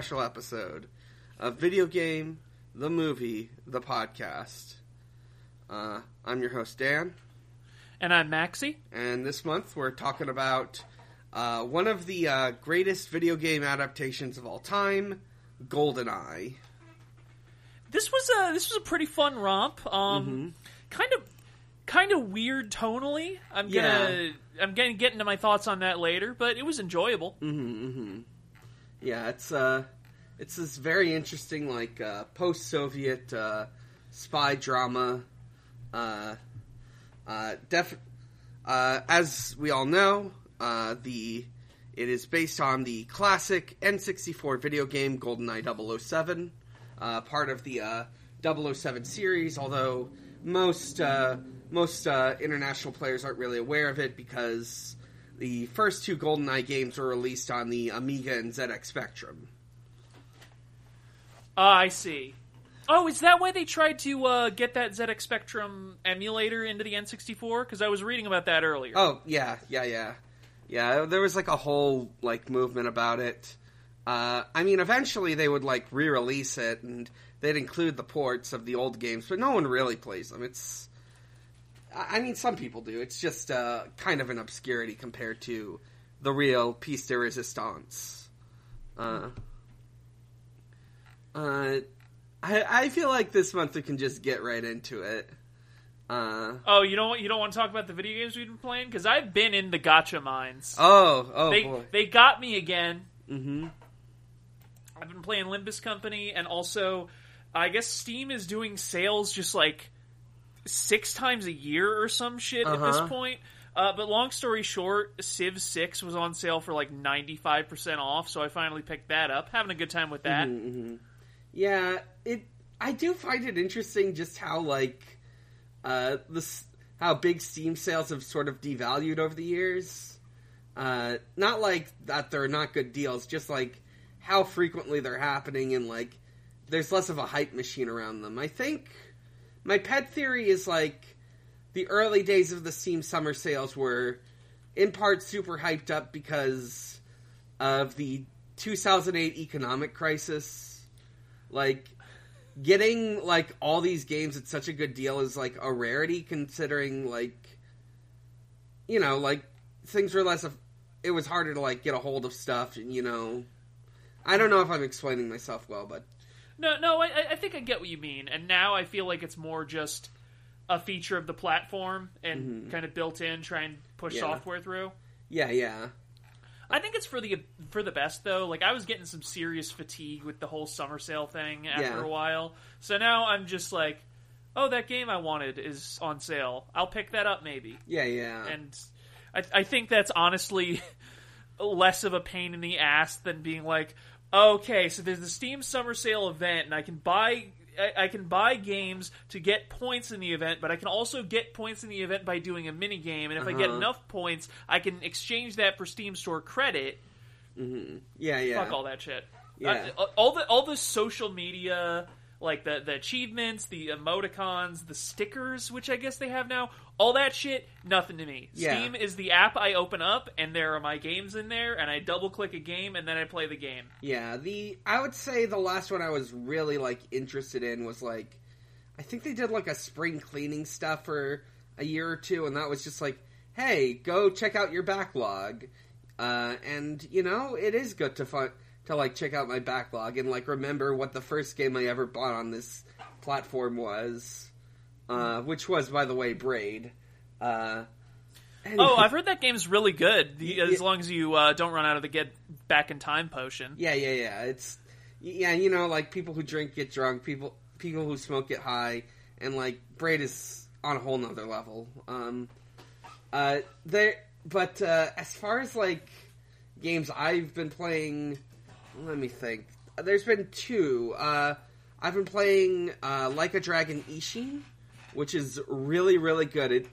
special episode of Video Game, the Movie, the Podcast. Uh, I'm your host, Dan, And I'm Maxie. and this month we're talking about uh, one of the uh, greatest video game adaptations of all time, GoldenEye. This was a this was a pretty fun romp. Um, kind of kind of weird tonally. I'm gonna I'm gonna get into my thoughts on that later, but it was enjoyable. Yeah, it's uh, it's this very interesting, like uh, post-Soviet uh, spy drama. Uh, uh, def- uh, as we all know, uh, the it is based on the classic N64 video game GoldenEye 007, uh, part of the uh, 007 series. Although most uh, most uh, international players aren't really aware of it because the first two GoldenEye games were released on the Amiga and ZX Spectrum. Ah, I see. Oh, is that why they tried to uh, get that ZX Spectrum emulator into the N64? Because I was reading about that earlier. Oh yeah, yeah, yeah, yeah. There was like a whole like movement about it. Uh, I mean, eventually they would like re-release it and they'd include the ports of the old games, but no one really plays them. It's, I I mean, some people do. It's just uh, kind of an obscurity compared to the real piece de resistance. Uh, uh, I I feel like this month we can just get right into it. Uh, Oh, you don't want you don't want to talk about the video games we've been playing? Because I've been in the gacha mines. oh, oh they boy. they got me again. hmm I've been playing Limbus Company, and also, I guess Steam is doing sales just like six times a year or some shit at this Uh-huh. point. Uh, but long story short, Civ Six was on sale for like ninety five percent off, so I finally picked that up. Having a good time with that. Mm-hmm. Yeah, it. I do find it interesting just how like uh this how big Steam sales have sort of devalued over the years. Uh, not like that they're not good deals, just like how frequently they're happening and like there's less of a hype machine around them. I think my pet theory is like the early days of the Steam summer sales were in part super hyped up because of the 2008 economic crisis. Like getting like all these games at such a good deal is like a rarity considering like you know, like things were less of it was harder to like get a hold of stuff and you know I don't know if I'm explaining myself well, but No, no, I, I think I get what you mean, and now I feel like it's more just a feature of the platform and kind of built in, try and push Mm-hmm. Yeah. software through. yeah, yeah. I think it's for the for the best though. Like I was getting some serious fatigue with the whole summer sale thing after Yeah. a while. So now I'm just like, oh, that game I wanted is on sale. I'll pick that up maybe. Yeah, yeah. And I, I think that's honestly less of a pain in the ass than being like, okay, so there's the Steam summer sale event, and I can buy. I I can buy games to get points in the event, but I can also get points in the event by doing a mini game. And if I get Uh-huh. enough points, I can exchange that for Steam Store credit. yeah, yeah. Fuck all that shit. Yeah. Uh, all the all the social media, like the the achievements, the emoticons, the stickers, which I guess they have now. All that shit, nothing to me. Yeah. Steam is the app I open up, and there are my games in there, and I double click a game, and then I play the game. Yeah, the I would say the last one I was really like interested in was like I think they did like a spring cleaning stuff for a year or two and that was just like, "Hey, go check out your backlog." Uh and you know, it is good to fun to like check out my backlog and like remember what the first game I ever bought on this platform was. Uh which was by the way Braid. Uh Oh, I've heard that game's really good. The, Yeah. as long as you uh, don't run out of the get back in time potion. Yeah, yeah, yeah. It's yeah, you know, like people who drink get drunk, people people who smoke get high, and like Braid is on a whole nother level. Um, uh, there, but uh, as far as like games I've been playing, let me think. There's been two. Uh, I've been playing uh, Like a Dragon Ishin, which is really really good. It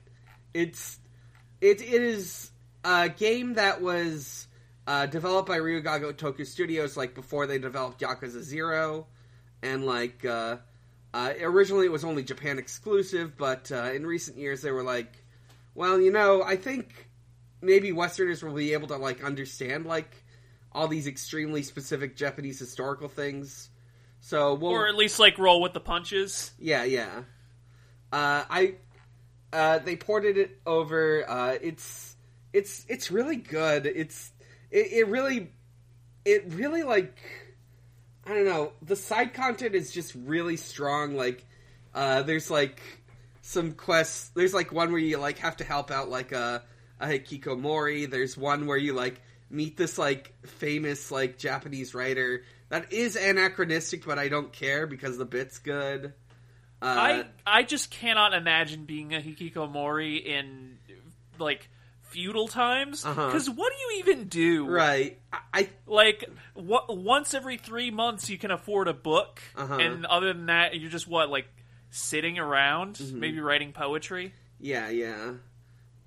it's it, it is a game that was uh, developed by Ryu Ga Gotoku Studios, like before they developed Yakuza Zero, and like uh, uh, originally it was only Japan exclusive, but uh, in recent years they were like, well, you know, I think maybe Westerners will be able to like understand like all these extremely specific Japanese historical things. So we'll or at least like roll with the punches. yeah, yeah. Uh, I uh, they ported it over. Uh, it's it's it's really good. It's it, it really it really like I don't know. The side content is just really strong. Like uh, there's like some quests. There's like one where you like have to help out like a a hikikomori. There's one where you like meet this like famous like Japanese writer that is anachronistic, but I don't care because the bit's good. Uh, I I just cannot imagine being a hikikomori in like feudal times Uh-huh. because what do you even do? right. I, I Like what, once every three months you can afford a book, Uh-huh. and other than that, you're just what like sitting around, Mm-hmm. maybe writing poetry. Yeah, yeah.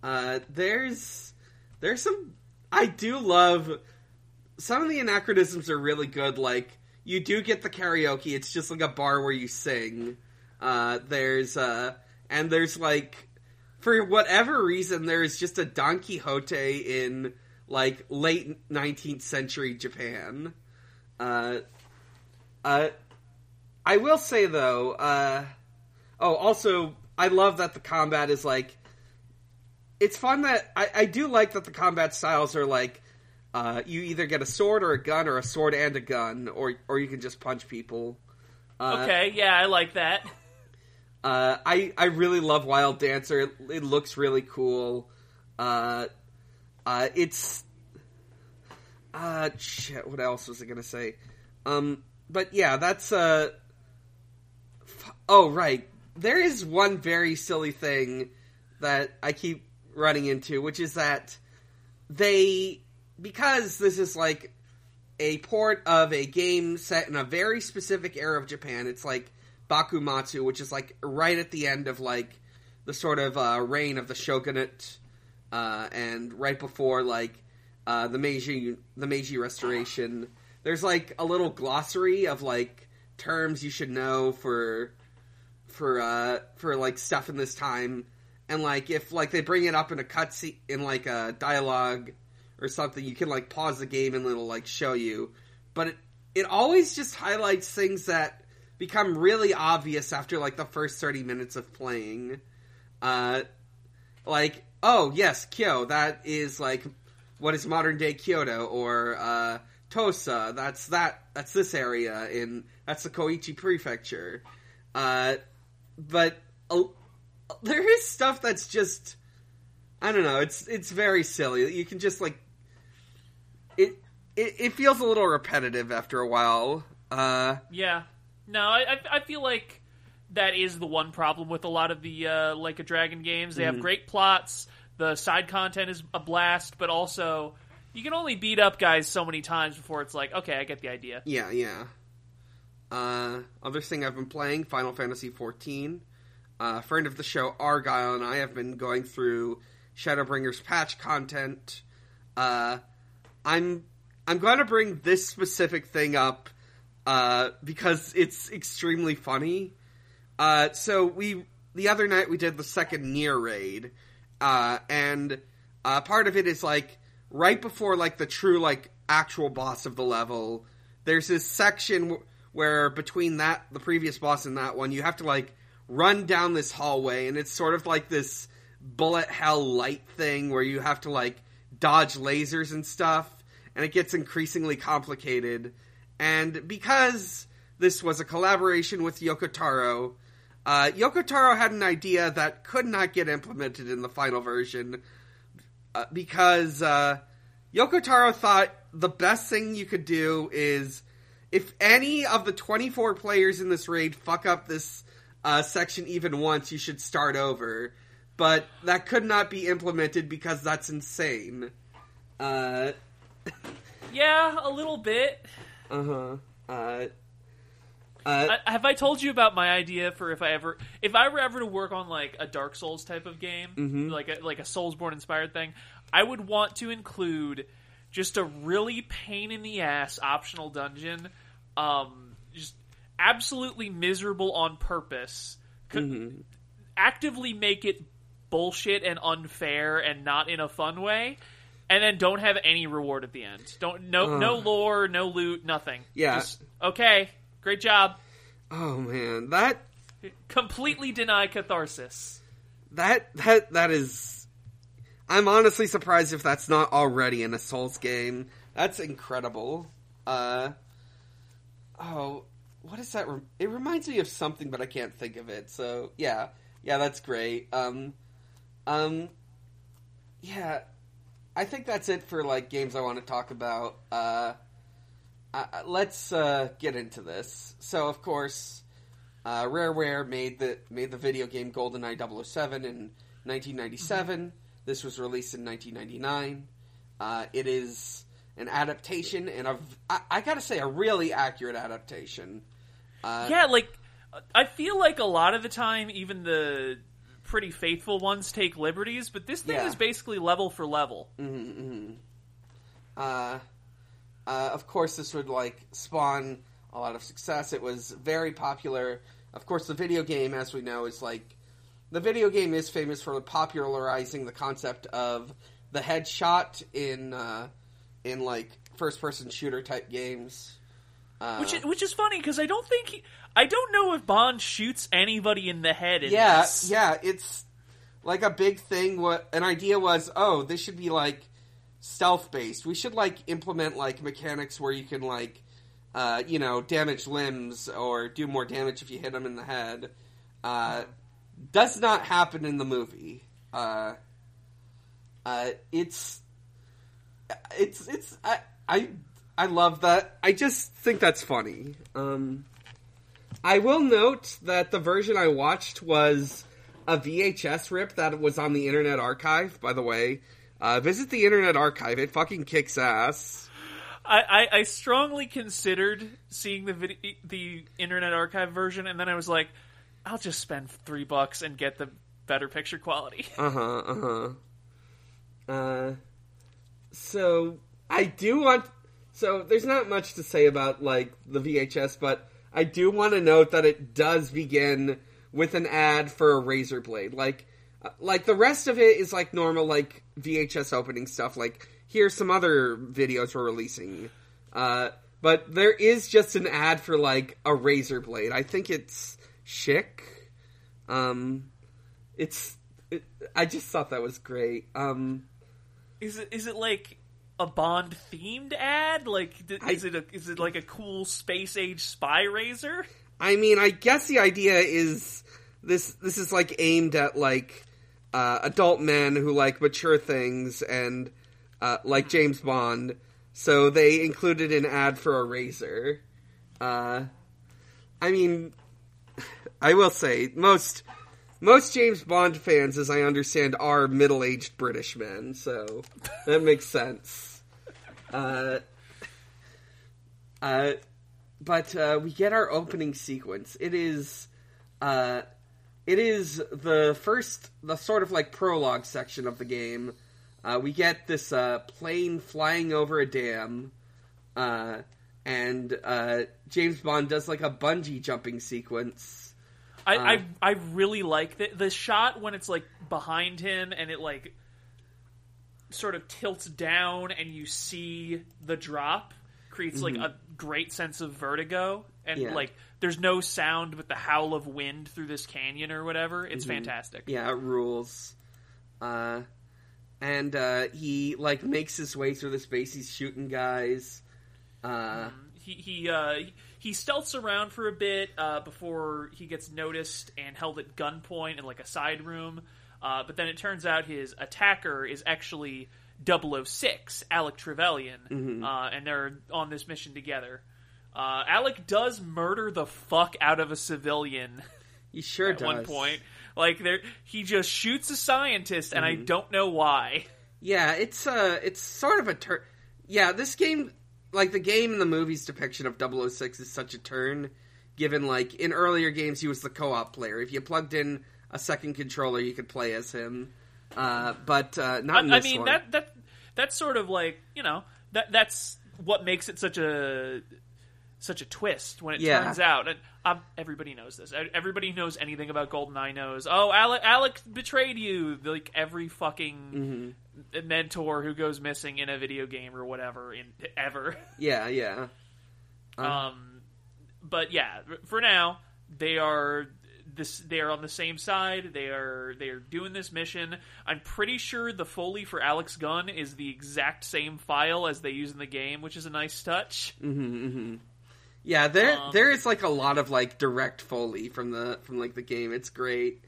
Uh, there's there's some I do love some of the anachronisms are really good. Like you do get the karaoke. It's just like a bar where you sing. Uh, there's uh, and there's like for whatever reason there's just a Don Quixote in like late 19th century Japan. Uh, uh, I will say though. Uh, oh, also I love that the combat is like it's fun that I, I do like that the combat styles are like uh, you either get a sword or a gun or a sword and a gun or or you can just punch people. Uh, okay, yeah, I like that. Uh, I I really love Wild Dancer. It, it looks really cool. Uh, uh, it's uh shit. What else was I gonna say? Um, but yeah, that's uh. F- oh right, there is one very silly thing that I keep running into, which is that they because this is like a port of a game set in a very specific era of Japan. It's like Bakumatsu, which is like right at the end of like the sort of uh, reign of the shogunate, uh, and right before like uh, the Meiji the Meiji Restoration. There's like a little glossary of like terms you should know for for uh for like stuff in this time and like if like they bring it up in a cutscene in like a dialogue or something you can like pause the game and it'll like show you. But it it always just highlights things that become really obvious after like the first 30 minutes of playing. Uh like oh yes kyo that is like what is modern day kyoto or uh tosa that's that that's this area in that's the koichi prefecture. Uh but uh, there is stuff that's just I don't know. It's it's very silly. You can just like it. It, it feels a little repetitive after a while. Uh, Yeah, no, I I- I feel like that is the one problem with a lot of the uh, like a dragon games. They Mm-hmm. have great plots. The side content is a blast, but also you can only beat up guys so many times before it's like, okay, I get the idea. yeah, yeah. Uh, other thing I've been playing Final Fantasy XIV. Uh, friend of the show Argyle and I have been going through Shadowbringers patch content. Uh, I'm I'm going to bring this specific thing up uh, because it's extremely funny. Uh, so we the other night we did the second NieR raid, uh, and uh, part of it is like right before like the true like actual boss of the level. There's this section w- where between that the previous boss and that one you have to like run down this hallway, and it's sort of like this bullet hell light thing where you have to like dodge lasers and stuff, and it gets increasingly complicated. And because this was a collaboration with Yoko Taro, uh, Yoko Taro had an idea that could not get implemented in the final version uh, because uh, Yoko Taro thought the best thing you could do is if any of the 24 players in this raid fuck up this uh, section even once, you should start over. But that could not be implemented because that's insane. Uh Yeah, a little bit. Uh huh. Uh, uh, I, have I told you about my idea for if I ever if I were ever to work on like a Dark Souls type of game, Mm-hmm. like a, like a Soulsborne inspired thing, I would want to include just a really pain in the ass optional dungeon, um, absolutely miserable on purpose, Mm-hmm. actively make it bullshit and unfair and not in a fun way. and then don't have any reward at the end. Don't no no lore, no loot, nothing. Yeah. Just, okay, great job. Oh man, that Completely deny catharsis. that that that is. I'm honestly surprised if that's not already in a Souls game. That's incredible. Uh, oh, what is that? Rem- it reminds me of something, but I can't think of it. So yeah, yeah, that's great. Um, um, yeah, I think that's it for like games I want to talk about. Uh, uh, let's uh, get into this. So of course, uh, Rareware made the made the video game GoldenEye 007 in 1997. This was released in 1999. Uh, it is an adaptation, and a, I, I gotta say, a really accurate adaptation. Uh, yeah, like I feel like a lot of the time, even the pretty faithful ones take liberties, but this thing Yeah. is basically level for level. uh, uh, of course, this would like spawn a lot of success. It was very popular. Of course, the video game, as we know, is like the video game is famous for popularizing the concept of the headshot in uh, in like first person shooter type games. Uh, Which is, which is funny because I don't think he, I don't know if Bond shoots anybody in the head. In yeah, this. yeah, it's like a big thing. What an idea was, oh, this should be like stealth based. We should like implement like mechanics where you can like, uh, you know, damage limbs or do more damage if you hit them in the head. Uh, does not happen in the movie. Uh, uh, it's it's it's I I I love that. I just think that's funny. Um, I will note that the version I watched was a VHS rip that was on the Internet Archive. By the way, uh, visit the Internet Archive; it fucking kicks ass. I, I, I strongly considered seeing the vid- the Internet Archive version, and then I was like, I'll just spend three bucks and get the better picture quality. Uh huh. Uh huh. So I do want. So there's not much to say about like the VHS, but I do want to note that it does begin with an ad for a razor blade. Like, uh, like the rest of it is like normal like VHS opening stuff. Like here's some other videos we're releasing. Uh, but there is just an ad for like a razor blade. I think it's Schick. Um, it's. It, I just thought that was great. Um, Is it is it like a Bond themed ad? Like th- I- is it a, is it like a cool space age spy razor? I mean, I guess the idea is this. This is like aimed at like uh, adult men who like mature things and uh, like James Bond. So they included an ad for a razor. Uh, I mean, I will say most most James Bond fans, as I understand, are middle aged British men. So that makes sense. Uh, uh, but uh, we get our opening sequence. It is, uh, it is the first, the sort of like prologue section of the game. Uh, we get this uh, plane flying over a dam, uh, and uh, James Bond does like a bungee jumping sequence. I, Uh. I I really like the the shot when it's like behind him and it like sort of tilts down and you see the drop creates like a great sense of vertigo and Mm-hmm. Yeah. like there's no sound but the howl of wind through this canyon or whatever. It's Mm-hmm. fantastic. Yeah, it rules. Uh, and uh, he like makes his way through the space. He's shooting guys. Uh, He he uh, he- he stealths around for a bit uh, before he gets noticed and held at gunpoint in like a side room. Uh, but then it turns out his attacker is actually 006, Alec Trevelyan, uh, and they're on this mission together. Uh, Alec does murder the fuck out of a civilian he sure does at does. one point. Like there, he just shoots a scientist, and I don't know why. Yeah, it's uh it's sort of a turn. Yeah, this game, like the game and the movie's depiction of 006 is such a turn. Given like in earlier games, he was the co-op player. If you plugged in a second controller, you could play as him. Uh, but uh, not in I, I mean one. that that that's sort of like you know that that's what makes it such a such a twist when it Yeah. turns out and um, everybody knows this. Everybody who knows anything about goldeneye knows oh alec, alec betrayed you like every fucking Mm-hmm. mentor who goes missing in a video game or whatever in ever. Yeah, yeah. um but yeah for now they are this they are on the same side. They are they are doing this mission. I'm pretty sure the foley for alex gunn is the exact same file as they use in the game which is a nice touch Yeah, there Um, there is like a lot of like direct foley from the from like the game. It's great.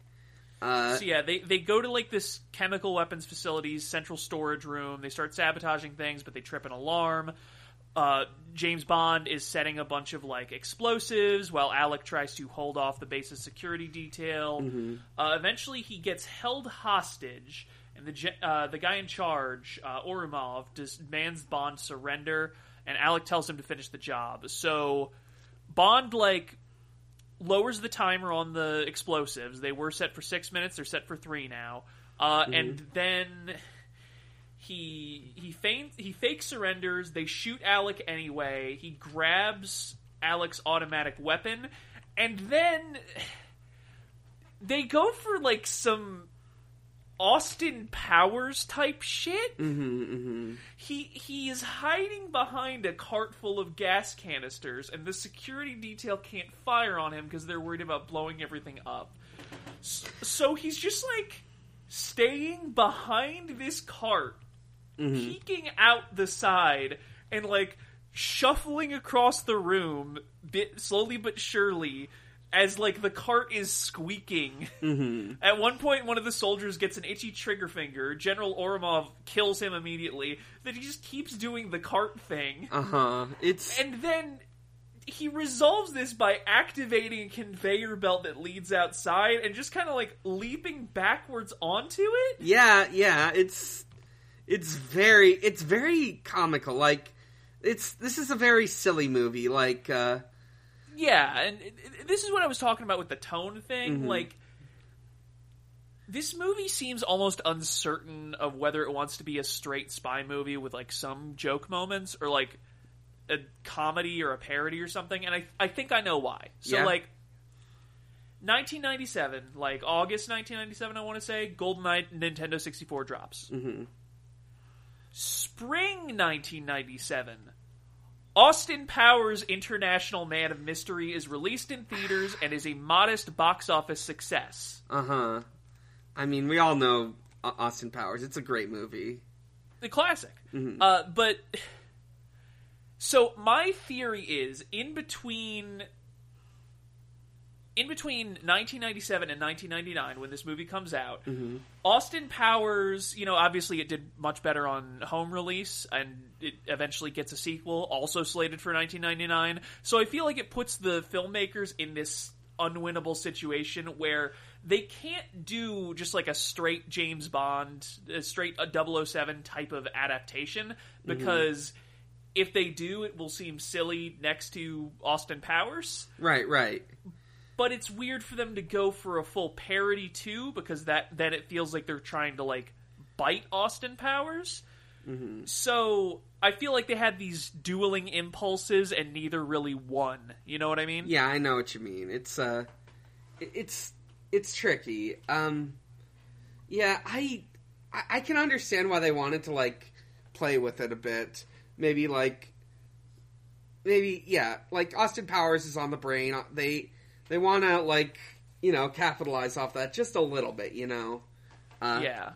Uh, So yeah, they they go to like this chemical weapons facility's central storage room. They start sabotaging things, but they trip an alarm. Uh, James Bond is setting a bunch of like explosives while Alec tries to hold off the base's security detail. Uh, eventually, he gets held hostage, and the uh, the guy in charge, uh, Ourumov, demands Bond surrender, and Alec tells him to finish the job. So Bond like lowers the timer on the explosives. They were set for six minutes. They're set for three now. Uh, And then he he feigns he fake surrenders. They shoot Alec anyway. He grabs Alec's automatic weapon, and then they go for like some Austin Powers type shit. Mm-hmm, mm-hmm. He he is hiding behind a cart full of gas canisters, and the security detail can't fire on him because they're worried about blowing everything up. So he's just like staying behind this cart, mm-hmm. peeking out the side, and like shuffling across the room, bit slowly but surely. As like the cart is squeaking. At one point, one of the soldiers gets an itchy trigger finger. General Ourumov kills him immediately. Then he just keeps doing the cart thing. uh huh. It's And then he resolves this by activating a conveyor belt that leads outside and just kind of like leaping backwards onto it. yeah, yeah. It's it's very it's very comical. Like it's this is a very silly movie. Like uh, Yeah, and this is what I was talking about with the tone thing. Like, this movie seems almost uncertain of whether it wants to be a straight spy movie with like some joke moments or like a comedy or a parody or something. And I I think I know why. So Yeah. like. 1997, like August 1997, I want to say, GoldenEye Nintendo 64 drops. mhm. Spring 1997, Austin Powers International Man of Mystery is released in theaters and is a modest box office success. uh huh. I mean, we all know Austin Powers. It's a great movie. The classic. Uh, but so my theory is in between in between 1997 and 1999 when this movie comes out mm-hmm. austin powers you know obviously it did much better on home release and it eventually gets a sequel also slated for 1999 so i feel like it puts the filmmakers in this unwinnable situation where they can't do just like a straight james bond a straight a 007 type of adaptation mm-hmm. because if they do it will seem silly next to austin powers. Right, right. But it's weird for them to go for a full parody too because that then it feels like they're trying to like bite Austin Powers. So I feel like they had these dueling impulses and neither really won. You know what I mean? Yeah, I know what you mean. It's uh, it's it's tricky. Um, yeah, I I can understand why they wanted to like play with it a bit. Maybe like maybe yeah, like Austin Powers is on the brain. They they want to like you know capitalize off that just a little bit. You know. Uh, Yeah.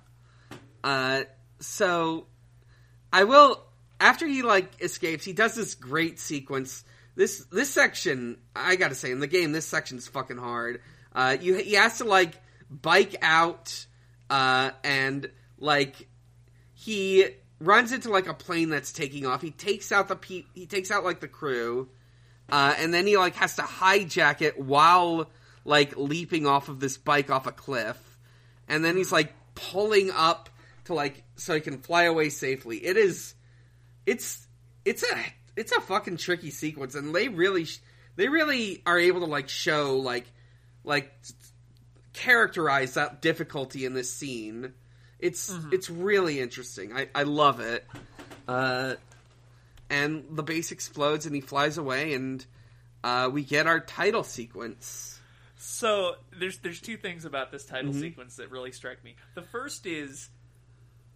uh, so I will after he like escapes, he does this great sequence. This this section, I gotta say, in the game, this section's fucking hard. Uh, you he has to like bike out, uh, and like he runs into like a plane that's taking off. He takes out the pe- he takes out like the crew, uh, and then he like has to hijack it while like leaping off of this bike off a cliff, and then he's like pulling up to like so he can fly away safely. It is, it's it's a it's a fucking tricky sequence, and they really sh- they really are able to like show like like characterize that difficulty in this scene. It's it's really interesting. I I love it. Uh, and the base explodes and he flies away and uh, we get our title sequence. So there's there's two things about this title Mm-hmm. sequence that really strike me. The first is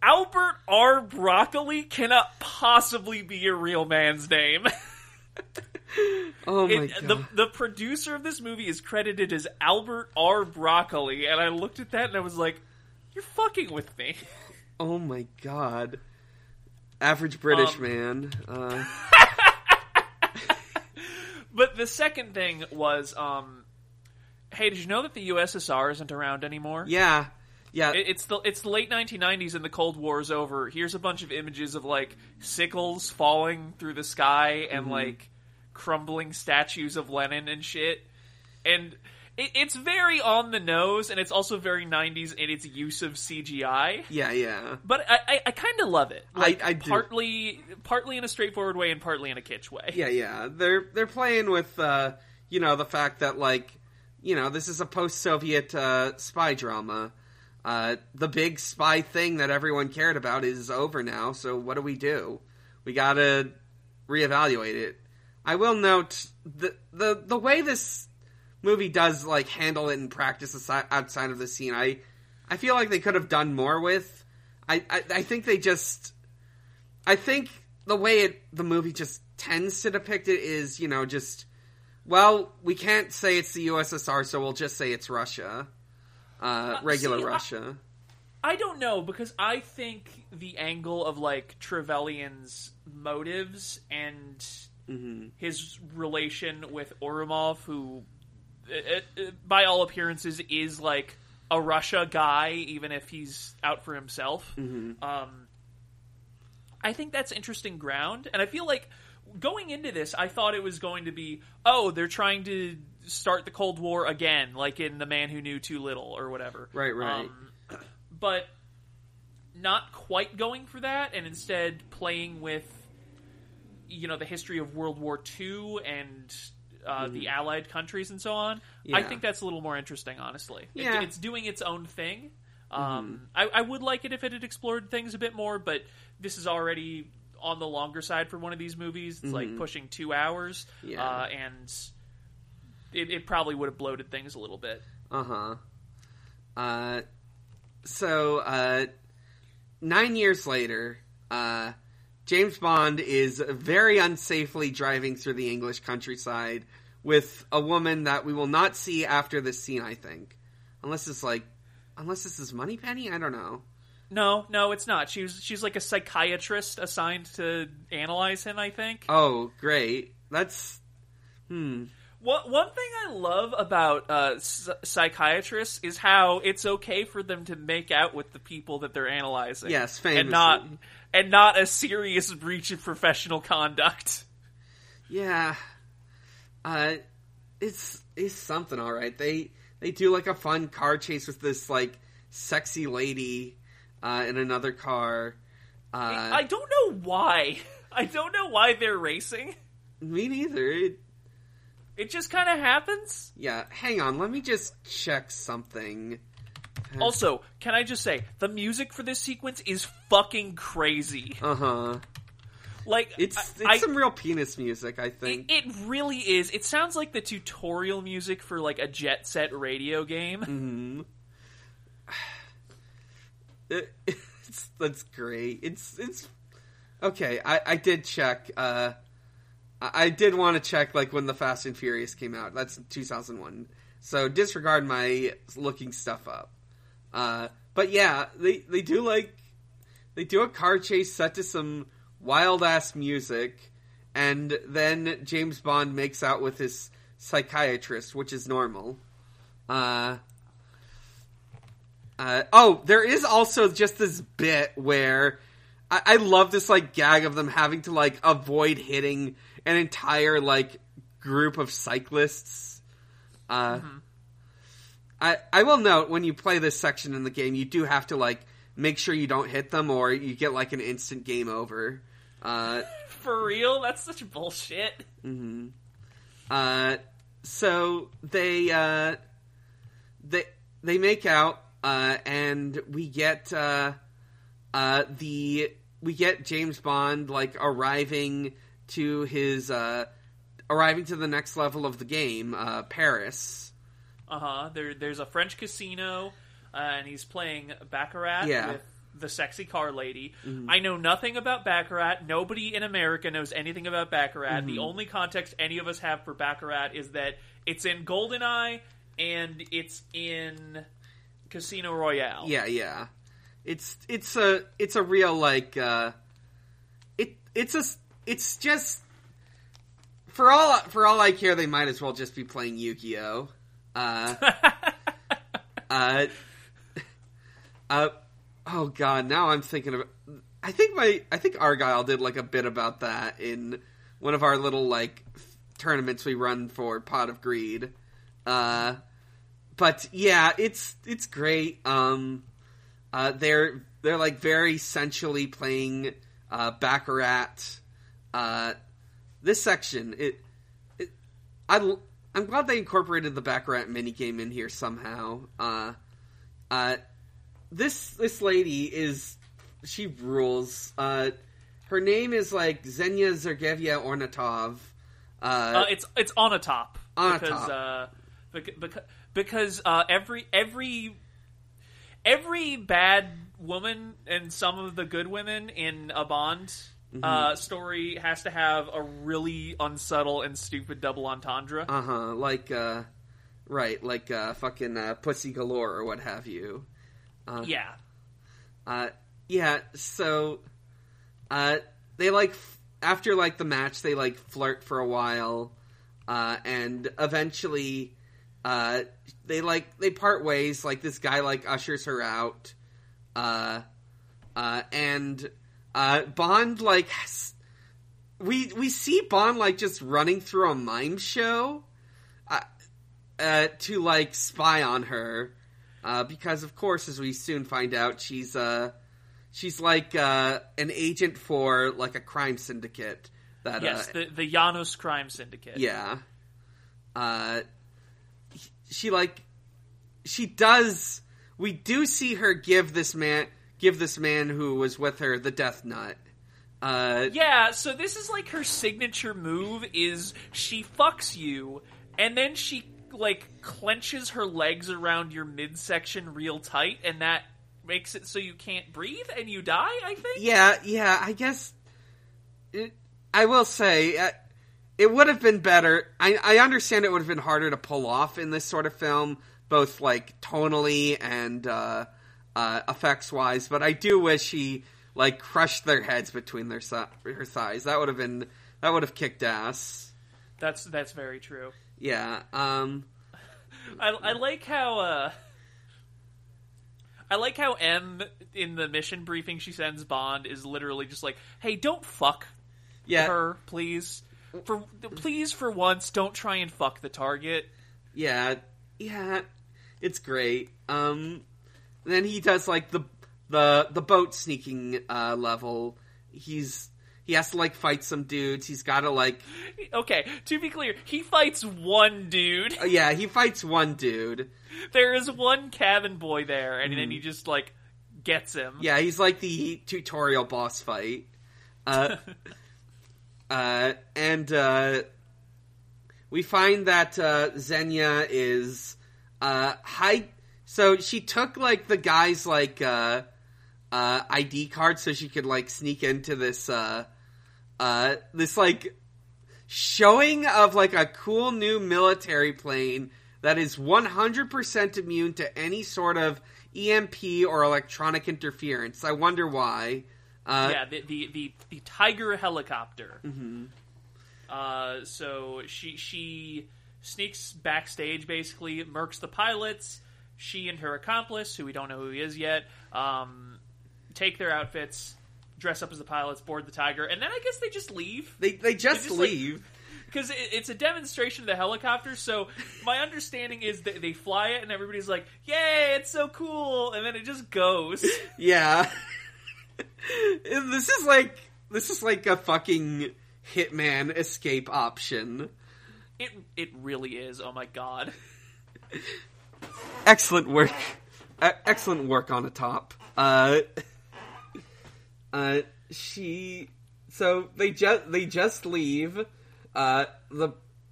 Albert R. Broccoli cannot possibly be a real man's name. Oh my It- god! the the producer of this movie is credited as Albert R. Broccoli, and I looked at that and I was like, "You're fucking with me." oh my god! Average British Um, man. Uh, But the second thing was, um, hey, did you know that the USSR isn't around anymore? yeah, yeah. It- It's the it's the late 1990s and the Cold War's over. Here's a bunch of images of like sickles falling through the sky and Mm-hmm. like crumbling statues of Lenin and shit. And it, it's very on the nose, and it's also very 90s in its use of CGI. yeah, yeah. But I, I, I kind of love it. Like I do. partly partly in a straightforward way and partly in a kitsch way. Yeah, yeah. They're they're playing with uh, you know the fact that like you know this is a post-Soviet uh, spy drama. Uh, the big spy thing that everyone cared about is over now. So what do we do? We gotta reevaluate it. I will note the the the way this movie does like handle it in practice aside, outside of the scene. I I feel like they could have done more with. I, I I think they just I think the way it the movie just tends to depict it is, you know, just well, we can't say it's the USSR, so we'll just say it's Russia, uh, regular see, I- Russia. I don't know because I think the angle of like Trevelyan's motives and Mm-hmm. his relation with Ourumov, who, by all appearances, is like a Russia guy, even if he's out for himself. Mm-hmm. Um, I think that's interesting ground, and I feel like going into this, I thought it was going to be, oh, they're trying to start the Cold War again, like in The Man Who Knew Too Little or whatever. Right, right. Um, but not quite going for that, and instead playing with, you know, the history of World War II and uh, the Allied countries and so on. I Mm-hmm. Think that's a little more interesting, honestly. It- it's doing its own thing. Mm-hmm. Um, I, I would like it if it had explored things a bit more, but this is already on the longer side for one of these movies. It's like pushing two hours, Mm-hmm. Yeah. uh, and it, it probably would have bloated things a little bit. Uh-huh. Uh so uh nine years later, uh James Bond is very unsafely driving through the English countryside with a woman that we will not see after this scene, I think. Unless it's like unless this is Moneypenny, I don't know. No, no, it's not. She's she's like a psychiatrist assigned to analyze him. I think. Oh, great. That's hmm. One one thing I love about uh, s- psychiatrists is how it's okay for them to make out with the people that they're analyzing. Yes, and not and not a serious breach of professional conduct. Yeah. Uh it's it's something all right. They they do like a fun car chase with this like sexy lady uh in another car. Uh I don't know why. I don't know why they're racing. me neither. It, It just kind of happens. yeah, hang on. Let me just check something. Also, can I just say the music for this sequence is fucking crazy. Uh-huh. Like It's it's I- some real penis music, I It, think. it really is. It sounds like the tutorial music for like a Jet Set radio game. Mm-hmm. It- it's that's great. It's it's okay. I I did check. Uh, I, did want to check like when the Fast and Furious came out. That's two thousand one. So disregard my looking stuff up. Uh, but yeah, they they do like they do a car chase set to some wild ass music, and then James Bond makes out with his psychiatrist, which is normal. Uh, uh, oh, there is also just this bit where I, I love this like gag of them having to like avoid hitting an entire like group of cyclists. Uh, I I will note when you play this section in the game, you do have to like make sure you don't hit them, or you get like an instant game over. Uh, For real? That's such bullshit. uh, so they uh, they they make out, uh, and we get uh, uh, the we get James Bond like arriving to his uh, arriving to the next level of the game, uh, Paris. Uh huh. There, there's a French casino, uh, and he's playing baccarat Yeah. with the sexy car lady. I know nothing about baccarat. Nobody in America knows anything about baccarat. The only context any of us have for baccarat is that it's in Goldeneye and it's in Casino Royale. Yeah, yeah. It's it's a it's a real like uh it it's a it's just for all for all I care they might as well just be playing Yu-Gi-Oh. Uh uh uh oh god, now I'm thinking of I think my I think Argyle did like a bit about that in one of our little like tournaments we run for Pot of Greed. Uh but yeah, it's it's great. Um, uh, they're they're like very sensually playing uh, baccarat. Uh, this section, it, it I I'm glad they incorporated the baccarat minigame in here somehow. Uh, uh, this this lady is she rules. Uh, her name is like Xenia Zergevia Onatopp. Uh, it's it's on a top On a because top. uh, because because uh, every every every bad woman and some of the good women in a Bond Mm-hmm. uh, story has to have a really unsubtle and stupid double entendre. Uh huh. Like, uh, right, like uh, fucking uh, Pussy Galore or what have you. yeah, Uh, yeah. So, uh, they like f- after like the match, they like flirt for a while, uh, and eventually, uh, they like they part ways. Like this guy like ushers her out, uh, uh, and uh, Bond like we we see Bond like just running through a mime show, uh, uh, to like spy on her, uh, because of course, as we soon find out, she's uh she's like uh, an agent for like a crime syndicate. That yes, uh, the the Janus crime syndicate. yeah. Uh, she like she does. We do see her give this man give this man who was with her the death nut. Uh, Yeah, so this is like her signature move is she fucks you and then she like clenches her legs around your midsection real tight and that makes it so you can't breathe and you die, I think. yeah, yeah. I guess it, I will say uh, it would have been better. I, I understand it would have been harder to pull off in this sort of film, both like tonally and uh, uh, effects wise. But I do wish he like crushed their heads between their si- her thighs. That would have been that would have kicked ass. That's that's very true. Yeah. Um. I, I like how uh I like how M in the mission briefing she sends Bond is literally just like, "Hey, don't fuck Yeah. her, please. For please for once don't try and fuck the target." Yeah. Yeah. It's great. Um. Then he does like the the the boat sneaking uh, level. He's he has to like fight some dudes. He's got to like Okay, to be clear, he fights one dude. uh, yeah. He fights one dude. There is one cabin boy there, and then he just like gets him. Yeah, he's like the tutorial boss fight. Uh, uh, and uh, we find that uh, Xenia is uh, high. So she took like the guy's like uh, uh, ID card so she could like sneak into this uh, uh, this like showing of like a cool new military plane that is 100% immune to any sort of EMP or electronic interference. I wonder why. Uh, yeah, the the the, the Tiger helicopter. Mm-hmm. Uh, so she she sneaks backstage, basically murks the pilots. She and her accomplice, who we don't know who he is yet, um, take their outfits, dress up as the pilots, board the Tiger, and then I guess they just leave. They they just, just, like- leave. because it, it's a demonstration of the helicopter. So my understanding is that they fly it, and everybody's like, "Yay, it's so cool!" And then it just goes. yeah. This is like this is like a fucking hitman escape option. It it really is. Oh my god. Excellent work. Excellent work Onatopp. Uh, uh, she so they just they just leave. Uh, the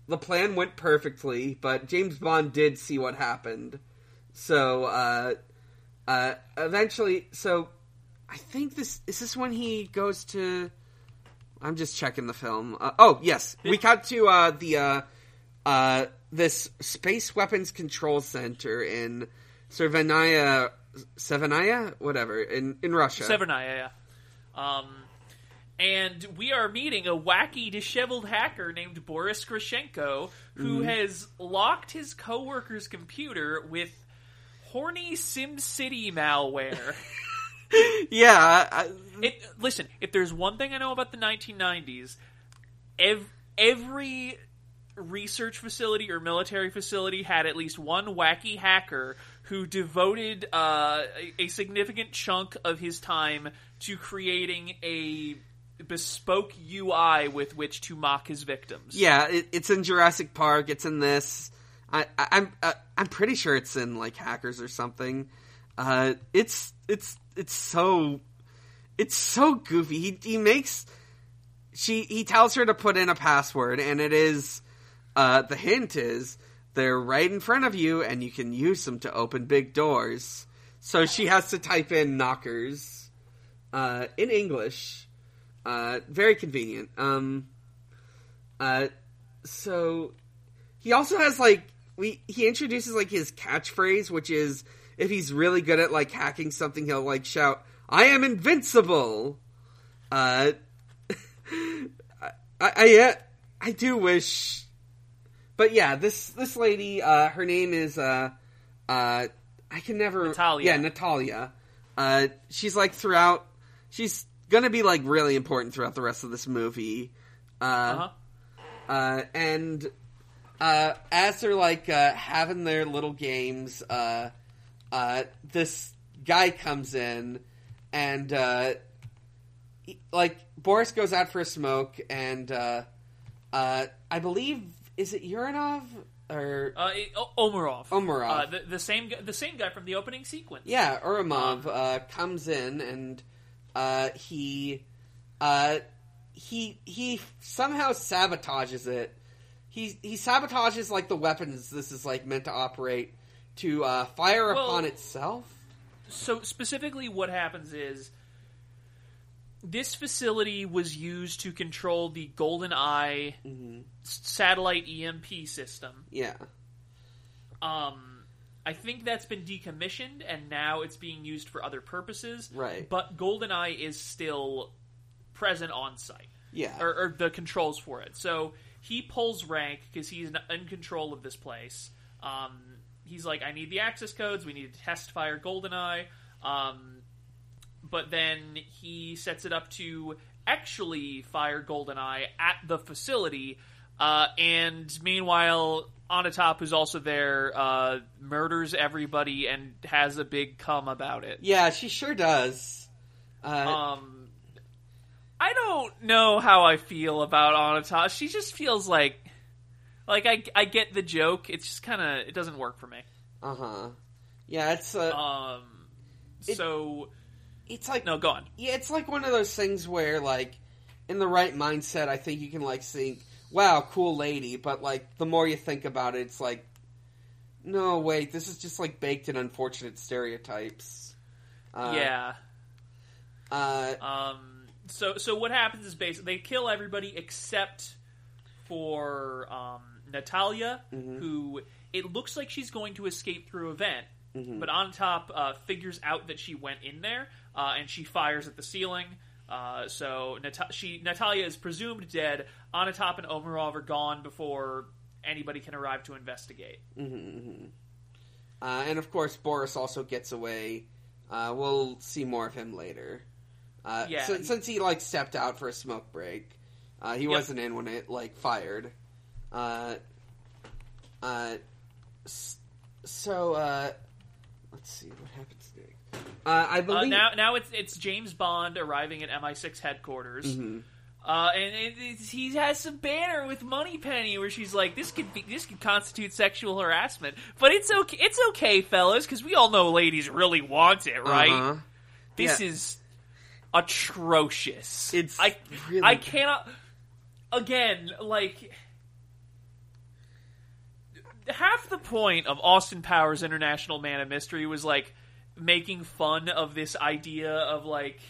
the plan went perfectly, but James Bond did see what happened. So uh, uh, eventually, so I think this is this when he goes to. I'm just checking the film. Uh, oh yes, we cut to uh, the uh, uh, this space weapons control center in Servanaya, Severnaya, whatever in in Russia. Severnaya, yeah. Um, and we are meeting a wacky, disheveled hacker named Boris Grushenko, who has locked his coworker's computer with horny SimCity malware. yeah, I, it, listen, if there's one thing I know about the 1990s, ev- every research facility or military facility had at least one wacky hacker who devoted uh, a, a significant chunk of his time to creating a bespoke UI with which to mock his victims. yeah. It, it's in Jurassic Park. It's in this. I, I, I'm uh, I'm pretty sure it's in like Hackers or something. Uh, it's it's it's so it's so goofy. He he makes she he tells her to put in a password, and it is uh, the hint is they're right in front of you, and you can use them to open big doors. So she has to type in knockers uh, in English. Uh, very convenient. Um, uh, so he also has like we he introduces like his catchphrase, which is if he's really good at like hacking something, he'll like shout, "I am invincible." Uh, I, I I do wish, but yeah, this this lady, uh, her name is uh, uh, I can never Natalia. Yeah, Natalia. Uh, she's like throughout. She's gonna be like really important throughout the rest of this movie. Uh, Uh-huh. uh, and uh, as they're like uh, having their little games, uh, uh, this guy comes in and uh, he- like Boris goes out for a smoke, and uh, uh, I believe is it Uranov or Uh, it- O- Ourumov. Ourumov. Uh, the, the same the same guy from the opening sequence. Yeah, Ourumov uh, comes in and uh, he uh, he he somehow sabotages it. He he sabotages like the weapons this is like meant to operate to uh, fire Well- upon itself. So specifically, what happens is this facility was used to control the Golden Eye Mm-hmm. satellite EMP system. Yeah, Um, I think that's been decommissioned, and now it's being used for other purposes. Right. But GoldenEye is still present on site. yeah, or, or the controls for it. So he pulls rank because he's in- in control of this place. Um, he's like, I need the access codes. We need to test fire GoldenEye. Um, but then he sets it up to actually fire GoldenEye at the facility. Uh, and meanwhile, Onatopp, who's also there, uh, murders everybody and has a big cum about it. yeah. She sure does. Uh, Um, I don't know how I feel about Onata. She just feels like, like I, I get the joke. It's just kind of it doesn't work for me. uh huh. Yeah, it's uh, Um, so it's like no, go on. yeah, it's like one of those things where like in the right mindset, I think you can like think, "Wow, cool lady," but like the more you think about it, it's like, no, wait, this is just like baked in unfortunate stereotypes. Uh, yeah. Uh, Um, so so what happens is basically they kill everybody except for um, Natalia, who it looks like she's going to escape through a vent. But Onatopp, uh, figures out that she went in there, uh, and she fires at the ceiling. Uh, so Nat- she Natalia is presumed dead. Onatopp and Ourumov are gone before anybody can arrive to investigate. uh, and of course, Boris also gets away. Uh, we'll see more of him later. Uh, Yeah. si- since he like stepped out for a smoke break, uh, he wasn't in when it like fired. Uh, uh, so uh, let's see what happens next. Uh, I Uh, believe now, now it's it's James Bond arriving at MI6 headquarters, Mm-hmm. uh, and it, it's, he has some banner with Moneypenny where she's like, "This could be this could constitute sexual harassment, but it's okay, it's okay, fellas, because we all know ladies really want it, right? Uh-huh. This Yeah. is atrocious. It's I really I cannot. Again, like half the point of Austin Powers International Man of Mystery was like making fun of this idea of like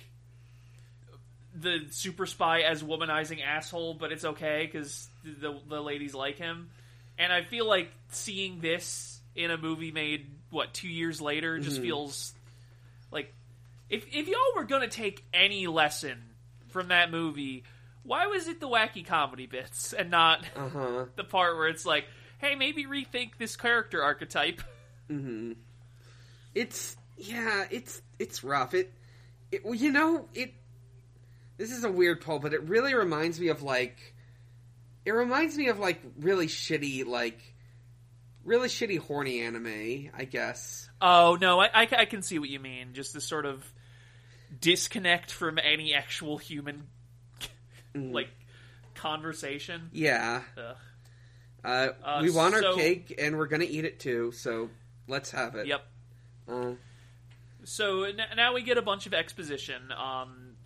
the super spy as womanizing asshole, but it's okay because the the ladies like him. And I feel like seeing this in a movie made what two years later just feels like if if y'all were gonna take any lesson from that movie, why was it the wacky comedy bits and not Uh-huh. the part where it's like, hey, maybe rethink this character archetype? It's yeah, it's it's rough. It, it well, you know, it this is a weird poll, but it really reminds me of like it reminds me of like really shitty like really shitty horny anime, I guess. Oh no, I, I, I can see what you mean. Just this sort of disconnect from any actual human like conversation. Yeah. Uh, Uh, we want our so- cake and we're going to eat it too, so let's have it. Yep. Uh, So n- now we get a bunch of exposition. Um,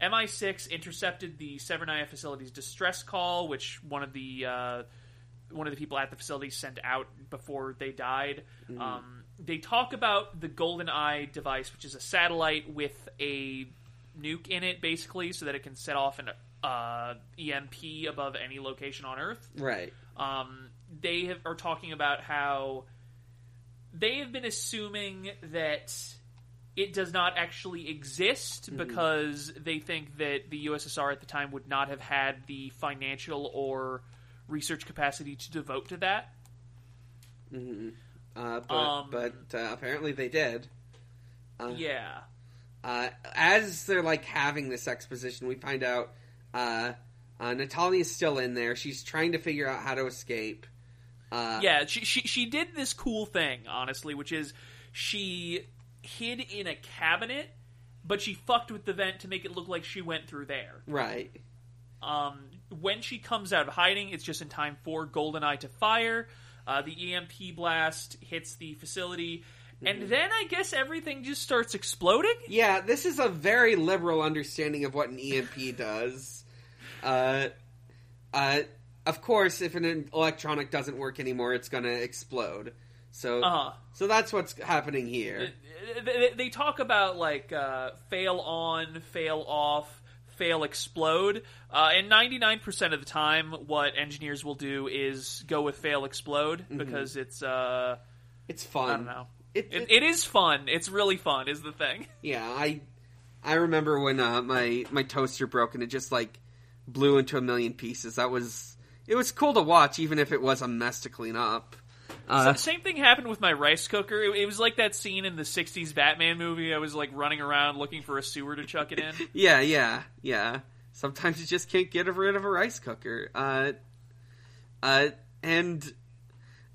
MI6 intercepted the Severnaya facility's distress call, which one of the uh, one of the people at the facility sent out before they died. Um, they talk about the Golden Eye device, which is a satellite with a nuke in it, basically, so that it can set off an uh, EMP above any location on Earth right. um, they have, are talking about how they have been assuming that it does not actually exist because they think that the USSR at the time would not have had the financial or research capacity to devote to that. Uh, but Um, but uh, apparently they did. Uh, Yeah. uh, as they're like having this exposition, we find out uh, uh, Natalia's still in there. She's trying to figure out how to escape. Uh, Yeah, she, she she did this cool thing, honestly, which is she hid in a cabinet, but she fucked with the vent to make it look like she went through there. Right. Um, when she comes out of hiding, it's just in time for Goldeneye to fire. Uh, the EMP blast hits the facility, and then I guess everything just starts exploding. Yeah, this is a very liberal understanding of what an EMP does. Uh, uh, of course, if an electronic doesn't work anymore, it's going to explode. So, Uh-huh. so that's what's happening here. They, they talk about like uh, fail on, fail off, fail explode, uh, and ninety nine percent of the time, what engineers will do is go with fail explode because it's uh, It's fun. I don't know. It, It, it- it is fun. It's really fun. Is the thing. yeah, I I remember when uh, my my toaster broke and it just like blew into a million pieces. That was it was cool to watch, even if it was a mess to clean up. Uh, Same thing happened with my rice cooker. It, it was like that scene in the '60s Batman movie. I was like running around looking for a sewer to chuck it in. Yeah, yeah, yeah. Sometimes you just can't get rid of a rice cooker. Uh, uh, and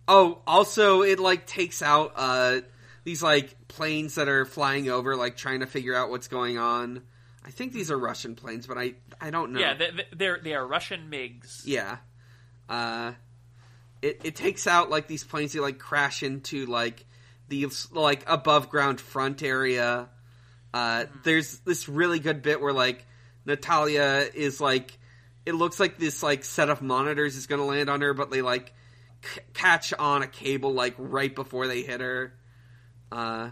oh, also it like takes out uh these like planes that are flying over, like trying to figure out what's going on. I think these are Russian planes, but I I don't know. Yeah, they, they- they're they are Russian MiGs. Yeah. Uh, it it takes out like these planes that like crash into like the like above ground front area. Uh, there's this really good bit where like Natalia is like, it looks like this like set of monitors is going to land on her, but they like c- catch on a cable like right before they hit her. Uh,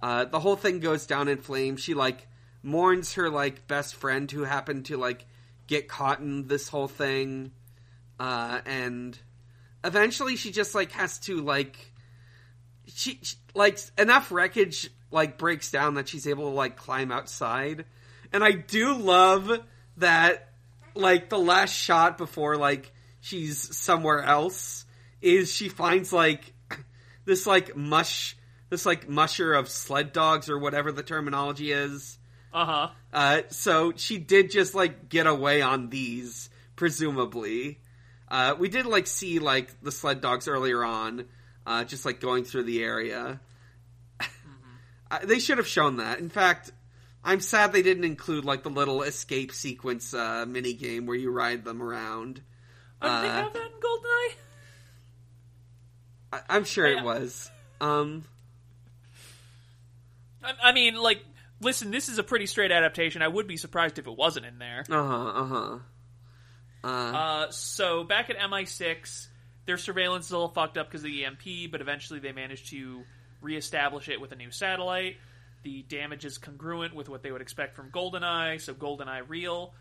uh, the whole thing goes down in flames. She like mourns her like best friend who happened to like get caught in this whole thing, uh, and eventually she just like has to like she, she like enough wreckage like breaks down that she's able to like climb outside, and I do love that like the last shot before like she's somewhere else is she finds like this like mush this like musher of sled dogs or whatever the terminology is. Uh huh. Uh, so she did just like get away on these, presumably. Uh, we did like see like the sled dogs earlier on, uh, just like going through the area. Uh, they should have shown that. In fact, I'm sad they didn't include like the little escape sequence uh, mini game where you ride them around. Oh, did they Uh, have that in Goldeneye? I- I'm sure Yeah. it was. Um, I, I mean, like listen, this is a pretty straight adaptation. I would be surprised if it wasn't in there. Uh huh. Uh huh. Uh, Uh, so back at MI6, their surveillance is a little fucked up because of the EMP, but eventually they managed to reestablish it with a new satellite. The damage is congruent with what they would expect from GoldenEye, so GoldenEye real.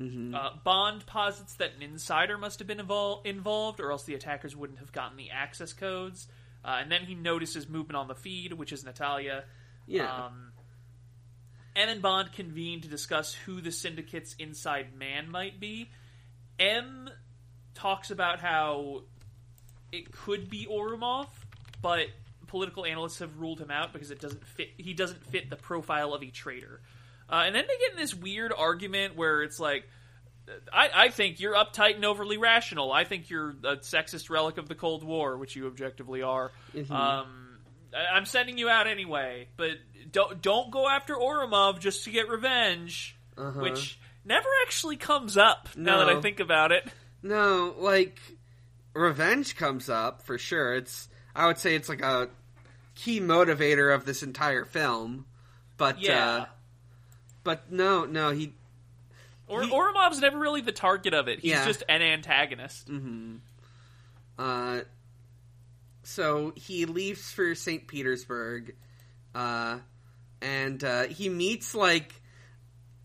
Uh, Bond posits that an insider must have been invol- involved, or else the attackers wouldn't have gotten the access codes. Uh, and then he notices movement on the feed, which is Natalia. yeah. Um, M and Bond convene to discuss who the syndicate's inside man might be. M talks about how it could be Ourumov, but political analysts have ruled him out because it doesn't fit. He doesn't fit the profile of a traitor. Uh, and then they get in this weird argument where it's like, I, I think you're uptight and overly rational. I think you're a sexist relic of the Cold War, which you objectively are. Um, I- I'm sending you out anyway, but don't don't go after Ourumov just to get revenge, Uh-huh. which never actually comes up. Now that I think about it, No, like revenge comes up for sure. It's I would say it's like a key motivator of this entire film. But yeah. uh but no, no, he or he- Ourumov's never really the target of it. He's Yeah. just an antagonist. uh so he leaves for St. Petersburg uh and uh he meets like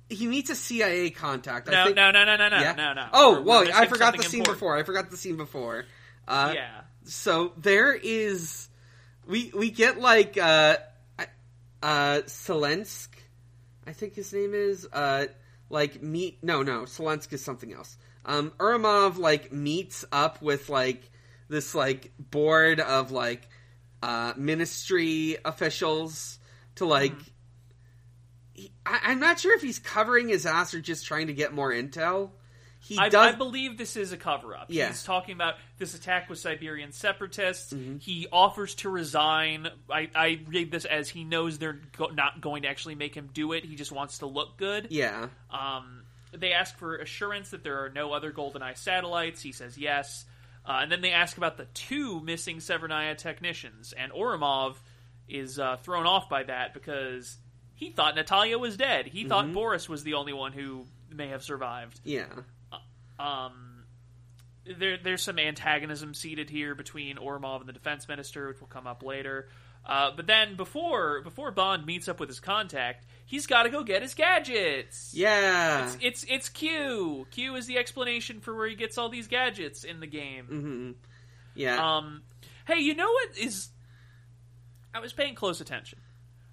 he meets a CIA contact. I No, think, no, no, no, no, no, yeah? no, no. Oh, well, I forgot the scene important. before. I forgot the scene before. Uh Yeah. so there is we we get like uh uh Selensk I think his name is uh like meet no no Selensk is something else. Um Ourumov like meets up with like this like board of like uh ministry officials to like he, I, I'm not sure if he's covering his ass or just trying to get more intel. He I, does I believe this is a cover up. Yeah. He's talking about this attack with Siberian separatists. Mm-hmm. He offers to resign. I, I read this as he knows they're go- not going to actually make him do it. He just wants to look good. yeah. Um, they ask for assurance that there are no other GoldenEye satellites. He says yes. Uh, and then they ask about the two missing Severnaya technicians. And Ourumov is uh, thrown off by that because he thought Natalia was dead. He thought Mm-hmm. Boris was the only one who may have survived. Yeah. Um, there, there's some antagonism seated here between Ourumov and the defense minister, which will come up later. Uh, but then before before Bond meets up with his contact, he's got to go get his gadgets. Yeah. It's, it's it's Q. Q is the explanation for where he gets all these gadgets in the game. hmm Yeah. Um, hey, you know what is? I was paying close attention.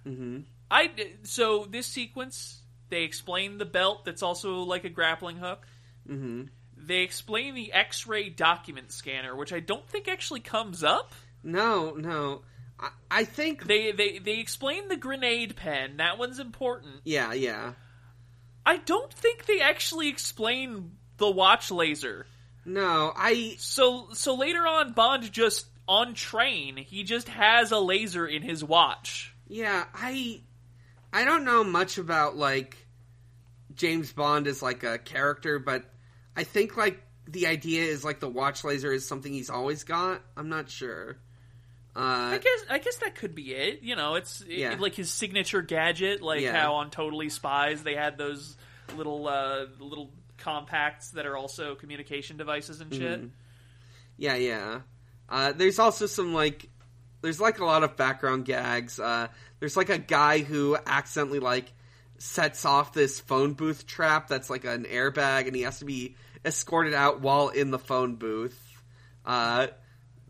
hmm I so this sequence they explain the belt that's also like a grappling hook. hmm They explain the X-ray document scanner, which I don't think actually comes up. No, no. I, I think. They they they explain the grenade pen. That one's important. yeah, yeah. I don't think they actually explain the watch laser. No, I. So so later on, Bond just on train. He just has a laser in his watch. Yeah, I. I don't know much about like James Bond as like a character, but I think like the idea is like the watch laser is something he's always got. I'm not sure. I Uh, guess I guess that could be it. You know, it's it- Yeah. like his signature gadget, like Yeah. how on Totally Spies they had those little uh, little compacts that are also communication devices and shit. Mhm. yeah, yeah. Uh, there's also some like, there's like a lot of background gags. Uh, there's like a guy who accidentally like sets off this phone booth trap that's like an airbag, and he has to be escorted out while in the phone booth. Uh,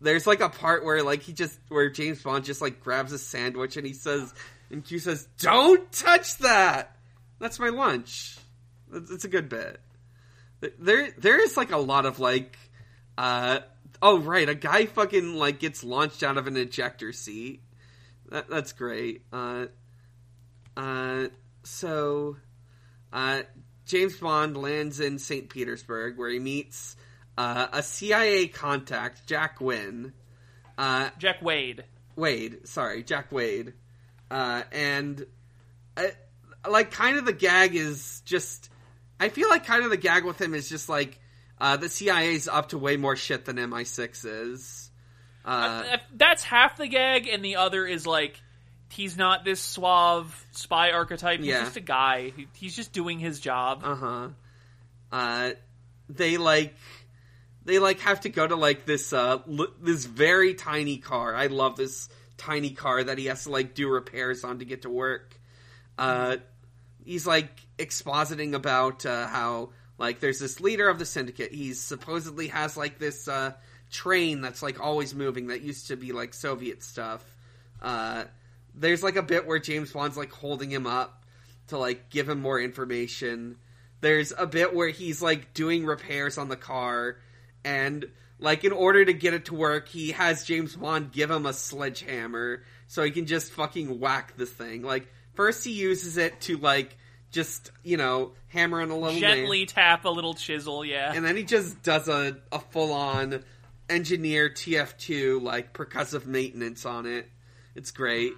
there's like a part where like he just where James Bond just like grabs a sandwich and he says, and Q says, "Don't touch that. That's my lunch." It's a good bit. There there is like a lot of like, uh, oh right, a guy fucking like gets launched out of an ejector seat. That, that's great. Uh, uh, so, uh, James Bond lands in St. Petersburg where he meets uh, a CIA contact, Jack Wynn. Uh, Jack Wade. Wade, sorry, Jack Wade. Uh, and, uh, like, kind of the gag is just. I feel like kind of the gag with him is just like, uh, the CIA's up to way more shit than MI6 is. Uh, that's half the gag, and the other is like, he's not this suave spy archetype. He's Yeah. just a guy. He's just doing his job. Uh-huh. Uh they like they like have to go to like this uh l- this very tiny car. I love this tiny car that he has to like do repairs on to get to work. Uh he's like expositing about uh, how like there's this leader of the syndicate. He supposedly has like this uh train that's like always moving that used to be like Soviet stuff. Uh there's like a bit where James Bond's like holding him up to like give him more information. There's a bit where he's like doing repairs on the car and like in order to get it to work, he has James Bond give him a sledgehammer so he can just fucking whack the thing. Like first he uses it to like just, you know, hammering a little. Gently tap a little chisel, yeah. And then he just does a, a full on engineer TF2 like percussive maintenance on it. It's great.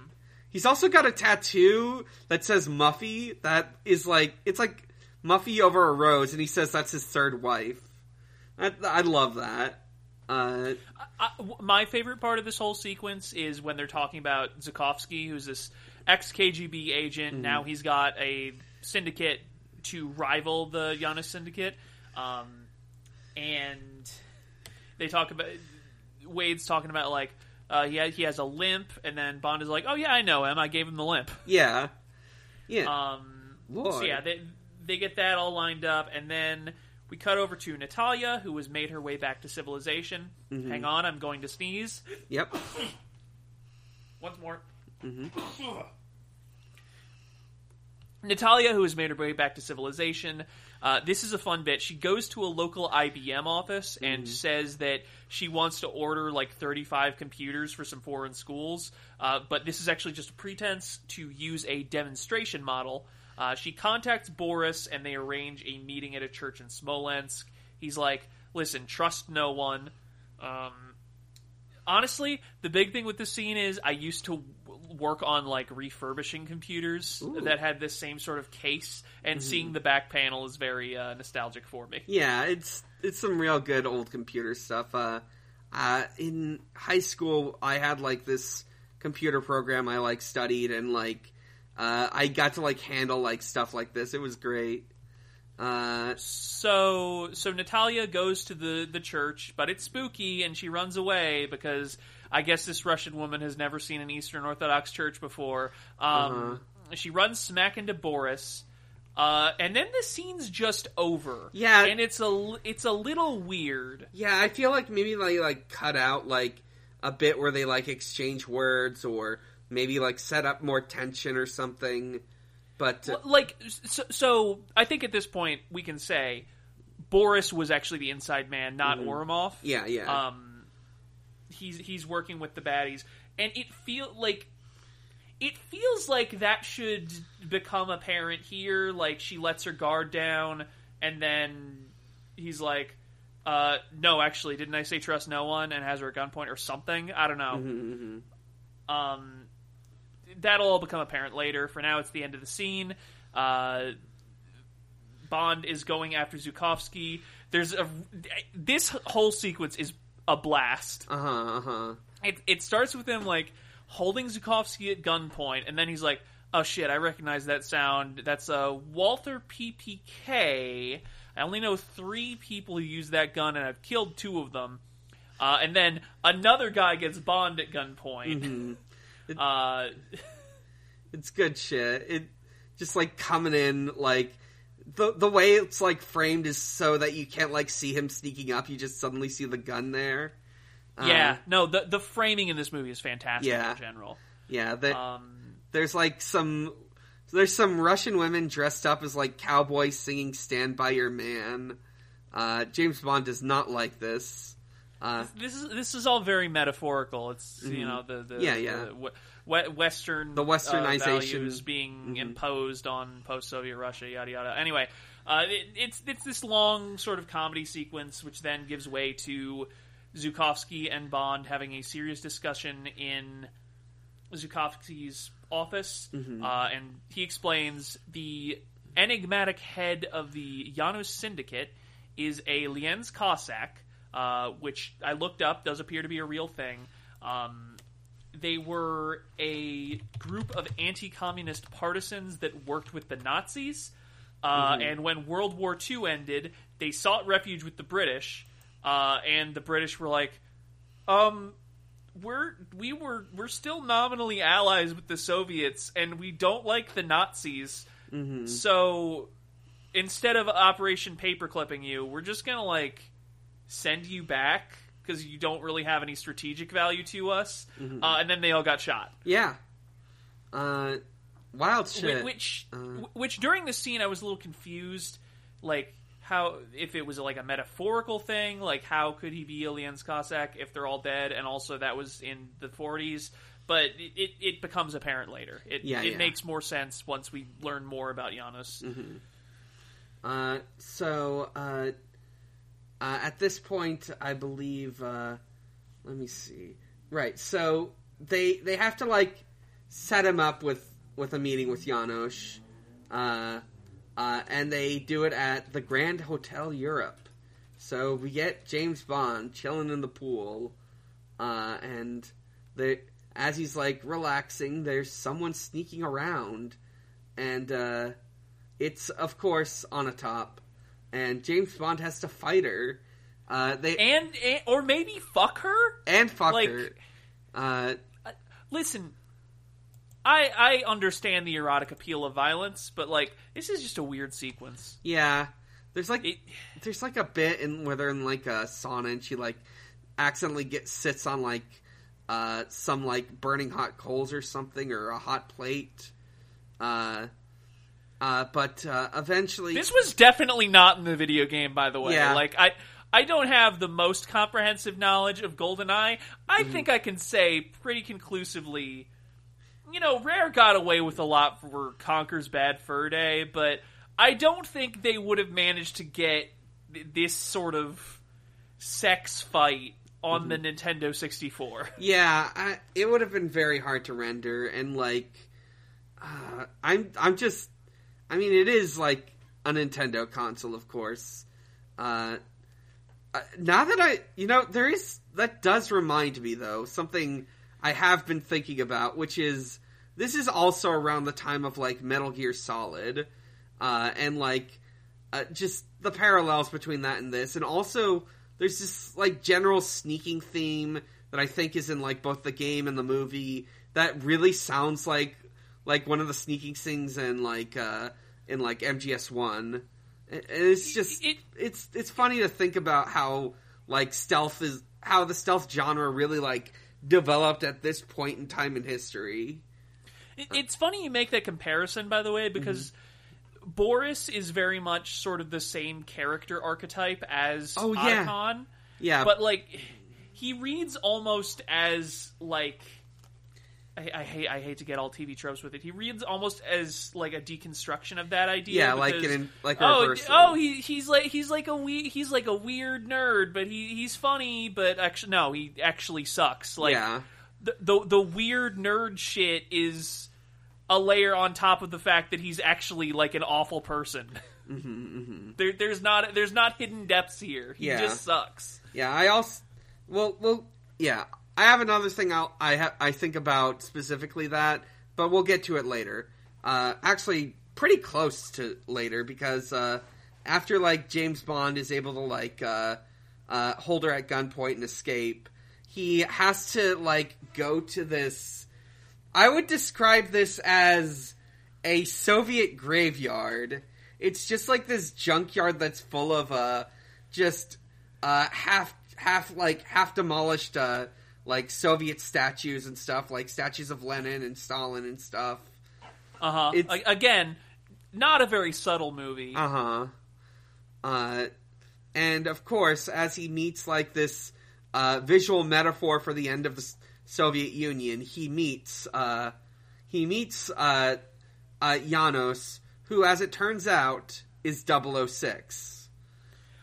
He's also got a tattoo that says Muffy that is like it's like Muffy over a rose and he says that's his third wife. I, I love that. Uh, I, w- my favorite part of this whole sequence is when they're talking about Zukovsky, who's this ex KGB agent. Mm-hmm. Now he's got a syndicate to rival the Janus syndicate, um, and they talk about Wade's talking about like uh, he ha- he has a limp, and then Bond is like, "Oh yeah, I know him. I gave him the limp." yeah. Yeah. Um, Lord. so yeah, they they get that all lined up, and then we cut over to Natalia, who has made her way back to civilization. Mm-hmm. Hang on, I'm going to sneeze. yep. Once more. Mm-hmm. Natalia, who has made her way back to civilization, uh, this is a fun bit. She goes to a local IBM office and Mm-hmm. says that she wants to order like 35 computers for some foreign schools, uh, but this is actually just a pretense to use a demonstration model. Uh, she contacts Boris and they arrange a meeting at a church in Smolensk. He's like, listen, trust no one. Um, honestly, the big thing with this scene is I used to work on like refurbishing computers Ooh. that had this same sort of case, and seeing the back panel is very uh, nostalgic for me. Yeah, it's it's some real good old computer stuff. Uh, uh, in high school, I had like this computer program I like studied, and like uh, I got to like handle like stuff like this. It was great. Uh, So, so Natalia goes to the the church, but it's spooky, and she runs away because I guess this Russian woman has never seen an Eastern Orthodox church before. Um, She runs smack into Boris. Uh, and then the scene's just over. Yeah. and it's a l- it's a little weird. yeah, I feel like maybe they like cut out like a bit where they like exchange words, or maybe like set up more tension or something. But uh, L- like so, so i think at this point we can say boris was actually the inside man not Ourumov yeah, yeah, um he's he's working with the baddies and it feel like it feels like that should become apparent here like she lets her guard down and then he's like uh no actually didn't i say trust no one and has her at gunpoint or something i don't know Mhm, mhm. um, that'll all become apparent later. For now, it's the end of the scene. Uh, Bond is going after Zukovsky. There's a this whole sequence is a blast. uh-huh, uh-huh. It, it starts with him like holding Zukovsky at gunpoint, and then he's like, "Oh shit, I recognize that sound. That's a Walther PPK. I only know three people who use that gun, and I've killed two of them." Uh, and then another guy gets Bond at gunpoint. Uh, It's good shit. It just like coming in like the the way it's like framed is so that you can't like see him sneaking up. You just suddenly see the gun there. Uh, yeah, no, the the framing in this movie is fantastic Yeah. in general. yeah. The, Um, there's like some there's some Russian women dressed up as like cowboys singing "Stand by Your Man." Uh, James Bond does not like this. Uh, this is this is all very metaphorical. It's you know the, the Mm-hmm. Yeah, yeah. the we- Western The westernization. uh, values being Mhm. imposed on post-Soviet Russia, yada yada. Anyway, uh, it, it's it's this long sort of comedy sequence, which then gives way to Zukovsky and Bond having a serious discussion in Zukovsky's office, Mm-hmm. uh, and he explains the enigmatic head of the Janus Syndicate is a Lienz Cossack, uh, which I looked up, does appear to be a real thing. Um, they were a group of anti-communist partisans that worked with the Nazis. Uh, And when World War II ended, they sought refuge with the British, uh, and the British were like, "Um, we're we were we're still nominally allies with the Soviets, and we don't like the Nazis. So instead of Operation Paperclipping you, we're just gonna like send you back because you don't really have any strategic value to us." Uh, and then they all got shot. Yeah. Uh, wild shit. Which, Uh. which during the scene I was a little confused, like how if it was like a metaphorical thing, like how could he be a Lienz Cossack if they're all dead, and also that was in the 40s. But it, it, it becomes apparent later. It Yeah, it yeah. makes more sense once we learn more about Janus. Uh, so uh, uh, at this point, I believe. Uh, let me see. Right. So they they have to like set him up with with a meeting with Janus, uh, uh, and they do it at the Grand Hotel Europe. So we get James Bond chilling in the pool, uh, and the as he's like relaxing, there's someone sneaking around, and. Uh, it's of course Onatopp, and James Bond has to fight her. Uh, they and, And, or maybe fuck her. And fuck like- her. Uh, Listen, I I understand the erotic appeal of violence, but like this is just a weird sequence. yeah, there's like It, there's like a bit in where they're in like a sauna and she like accidentally gets sits on like uh, some like burning hot coals or something or a hot plate. Uh, uh, but uh, eventually, This was definitely not in the video game, by the way. Yeah. Like I, I don't have the most comprehensive knowledge of GoldenEye. I Mm-hmm. think I can say pretty conclusively, you know, Rare got away with a lot for Conker's Bad Fur Day, but I don't think they would have managed to get this sort of sex fight on the Mm-hmm. Nintendo 64. Yeah, I, it would have been very hard to render, and like, uh, I'm I'm just, I mean, it is like a Nintendo console, of course. Uh, uh, now that I, you know, there is that does remind me though something I have been thinking about, which is this is also around the time of like Metal Gear Solid, uh, and like uh, just the parallels between that and this, and also there's this like general sneaking theme that I think is in like both the game and the movie that really sounds like like one of the sneaking things in like uh, in like MGS one. And it's just It- it's it's funny to think about how like stealth is how the stealth genre really like developed at this point in time in history. It- It's funny you make that comparison, by the way, because Mm-hmm. Boris is very much sort of the same character archetype as Oh, yeah. Otacon, Yeah, but like he reads almost as like. I, I hate I hate to get all TV tropes with it. He reads almost as like a deconstruction of that idea. yeah, like because- an like a oh oh he he's like he's like a we he's like a weird nerd, but he he's funny, but actually no, he actually sucks. Like yeah. the, the the weird nerd shit is a layer on top of the fact that he's actually like an awful person. Mm-hmm, mm-hmm. There, there's not there's not hidden depths here. He Yeah. just sucks. Yeah, I also well, well, yeah. I have another thing I'll, I ha- I think about specifically that, but we'll get to it later. Uh, actually, pretty close to later because uh, after like James Bond is able to like uh, uh, hold her at gunpoint and escape, he has to like go to this. I would describe this as a Soviet graveyard. It's just like this junkyard that's full of uh just uh half half like half demolished uh like Soviet statues and stuff, like statues of Lenin and Stalin and stuff. Uh huh. Again, not a very subtle movie. Uh-huh. Uh and of course, as he meets like this uh visual metaphor for the end of the S- Soviet Union, he meets uh he meets uh uh Janus, who as it turns out is 006.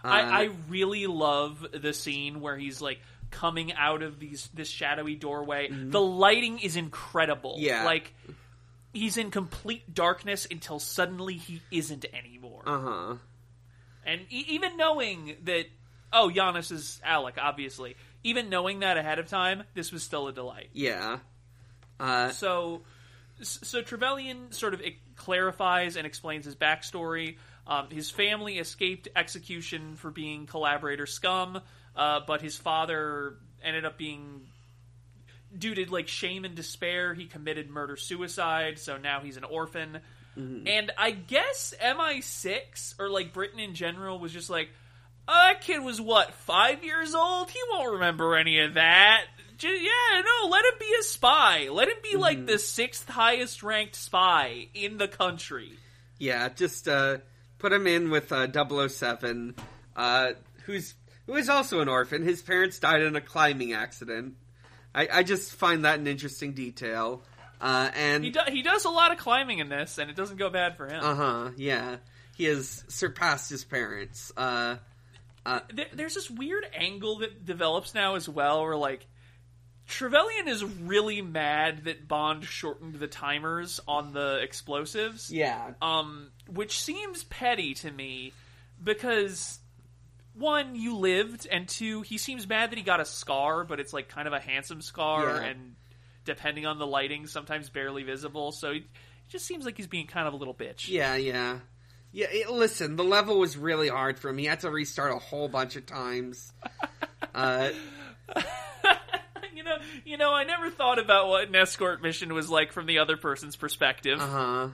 Uh, I, I really love the scene where he's like coming out of these this shadowy doorway. The lighting is incredible. Mm-hmm. Yeah. like he's in complete darkness until suddenly he isn't anymore. uh-huh. And e- even knowing that, oh, Janus is Alec, obviously. Even knowing that ahead of time, this was still a delight. Yeah. Uh, So, so Trevelyan sort of clarifies and explains his backstory. Um, his family escaped execution for being collaborator scum, uh, but his father ended up being due to like shame and despair. He committed murder suicide, so now he's an orphan. And I guess MI6 or like Britain in general was just like, oh, that kid was what five years old. He won't remember any of that. Yeah, no, let him be a spy. Let him be like the sixth highest ranked spy in the country. yeah, just uh, put him in with uh, 007, uh, who's who is also an orphan. His parents died in a climbing accident. I, I just find that an interesting detail. Uh, and He do- he does a lot of climbing in this, and it doesn't go bad for him. uh huh, yeah, he has surpassed his parents. Uh, there, there's this weird angle that develops now as well, where like Trevelyan is really mad that Bond shortened the timers on the explosives. yeah, um, which seems petty to me because one, you lived, and two, he seems mad that he got a scar, but it's like kind of a handsome scar, Yeah. and depending on the lighting, sometimes barely visible. So it just seems like he's being kind of a little bitch. yeah, yeah, yeah. It, listen, the level was really hard for him. He had to restart a whole bunch of times. Uh, you know, you know, I never thought about what an escort mission was like from the other person's perspective. uh huh.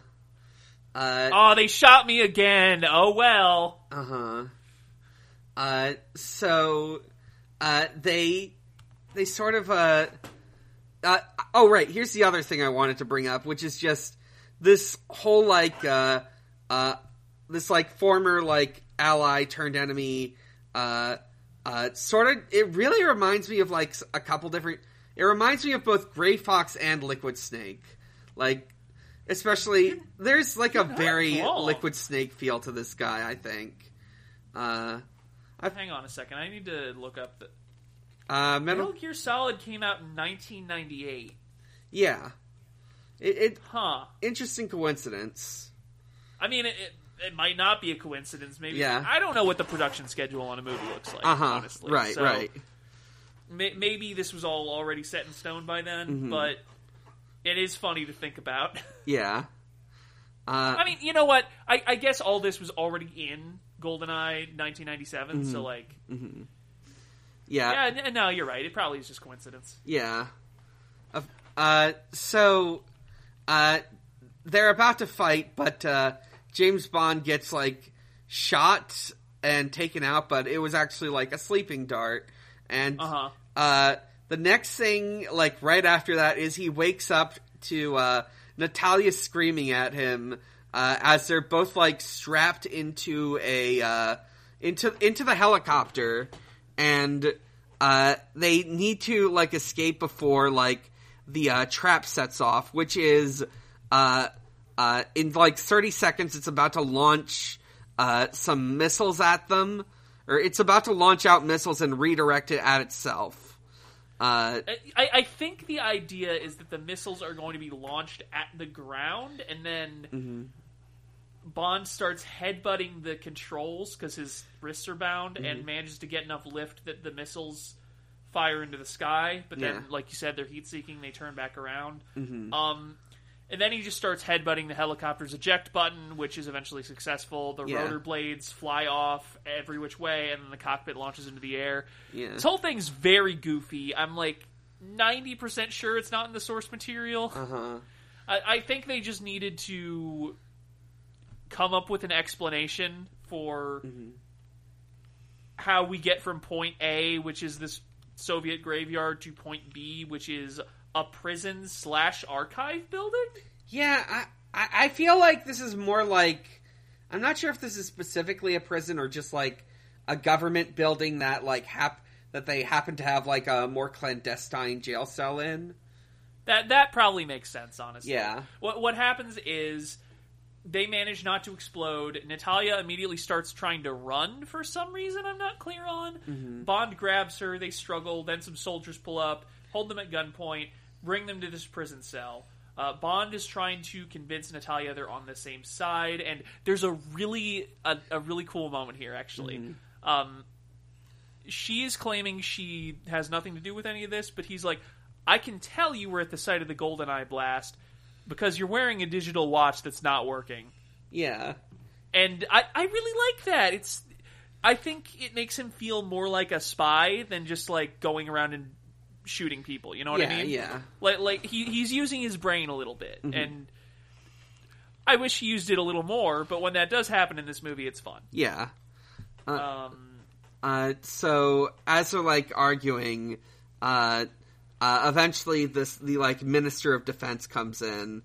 Uh, Oh, they shot me again. Oh well. Uh huh. Uh, so, uh, they, they sort of, uh, uh, oh right, here's the other thing I wanted to bring up, which is just this whole like, uh, uh, this like former like ally turned enemy, uh, uh, sort of, it really reminds me of like a couple different, it reminds me of both Gray Fox and Liquid Snake. Like, especially, there's like a very. Liquid Snake feel to this guy, I think. Uh, Hang on a second. I need to look up the uh, Metal Metal, Gear Solid came out in 1998. yeah. It, it Huh. interesting coincidence. I mean, it, it, it might not be a coincidence. Maybe Yeah. I don't know what the production schedule on a movie looks like. Uh huh. Honestly, Right, So, right. may- maybe this was all already set in stone by then, Mm-hmm. but it is funny to think about. Yeah. Uh, I mean, you know what? I, I guess all this was already in GoldenEye 1997. Mm-hmm. So, like, yeah. yeah, n- no, you're right. It probably is just coincidence. Yeah. Uh, so, uh, they're about to fight, but uh, James Bond gets like shot and taken out, but it was actually like a sleeping dart. And Uh-huh. uh, the next thing, like right after that, is he wakes up to uh, Natalia screaming at him uh, as they're both like strapped into a uh, into into the helicopter, and uh, they need to like escape before like the uh, trap sets off, which is uh, uh, in like thirty seconds. It's about to launch some missiles at them, or it's about to launch out missiles and redirect it at itself. Uh, I, I think the idea is that the missiles are going to be launched at the ground, and then Mm-hmm. Bond starts headbutting the controls because his wrists are bound, Mm-hmm. and manages to get enough lift that the missiles fire into the sky. But then, Yeah. like you said, they're heat seeking; they turn back around. Mm-hmm. Um, and then he just starts headbutting the helicopter's eject button, which is eventually successful. The Yeah. rotor blades fly off every which way, and then the cockpit launches into the air. yeah. This whole thing's very goofy. I'm like 90% sure it's not in the source material. Uh huh. I, I think they just needed to come up with an explanation for how we get from point A, which is this Soviet graveyard, to point B, which is a prison slash archive building. Yeah, I, I I feel like this is more like I'm not sure if this is specifically a prison or just like a government building that like hap that they happen to have like a more clandestine jail cell in. That that probably makes sense, honestly. Yeah. What what happens is they manage not to explode. Natalia immediately starts trying to run for some reason I'm not clear on. Mm-hmm. Bond grabs her, they struggle, then some soldiers pull up, hold them at gunpoint, bring them to this prison cell. Uh, Bond is trying to convince Natalia they're on the same side, and there's a really a, a really cool moment here actually. Um, she is claiming she has nothing to do with any of this, but he's like, I can tell you were at the site of the Golden Eye blast because you're wearing a digital watch that's not working. Yeah. And I, I really like that. It's I think it makes him feel more like a spy than just like going around and shooting people. You know what yeah, I mean? yeah. Like like he he's using his brain a little bit, Mm-hmm. and I wish he used it a little more. But when that does happen in this movie, it's fun. Yeah. Um, Uh, so as they're like arguing, uh, uh, eventually this the like minister of defense comes in,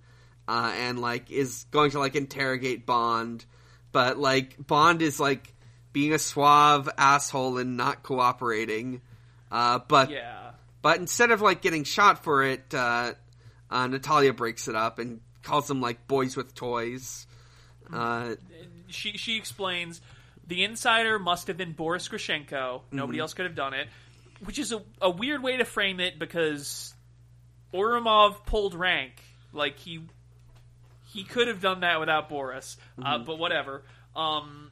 uh, and like is going to like interrogate Bond, but like Bond is like being a suave asshole and not cooperating. Uh, but yeah, but instead of like getting shot for it, uh, uh, Natalia breaks it up and calls them like boys with toys. Uh, she she explains the insider must have been Boris Grishenko. Nobody else could have done it, which is a, a weird way to frame it because Ourumov pulled rank. Like he he could have done that without Boris, uh, but whatever. Um,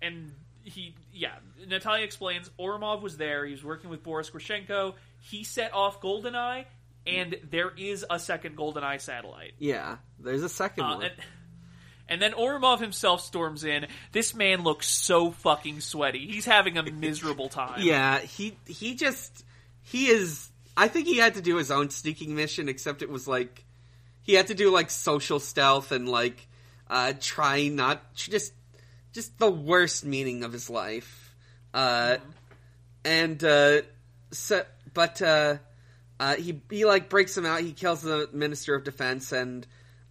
and he yeah, Natalia explains Ourumov was there. He was working with Boris Grishenko. He set off Goldeneye, and there is a second Goldeneye satellite. yeah, there's a second Uh, one. and, and then Ourumov himself storms in. This man looks so fucking sweaty. He's having a miserable time. Yeah, he he just he is. I think he had to do his own sneaking mission, except it was like he had to do like social stealth and like uh try not just just the worst meaning of his life. Uh, and uh, so but uh, uh, he he like breaks him out. He kills the minister of defense, and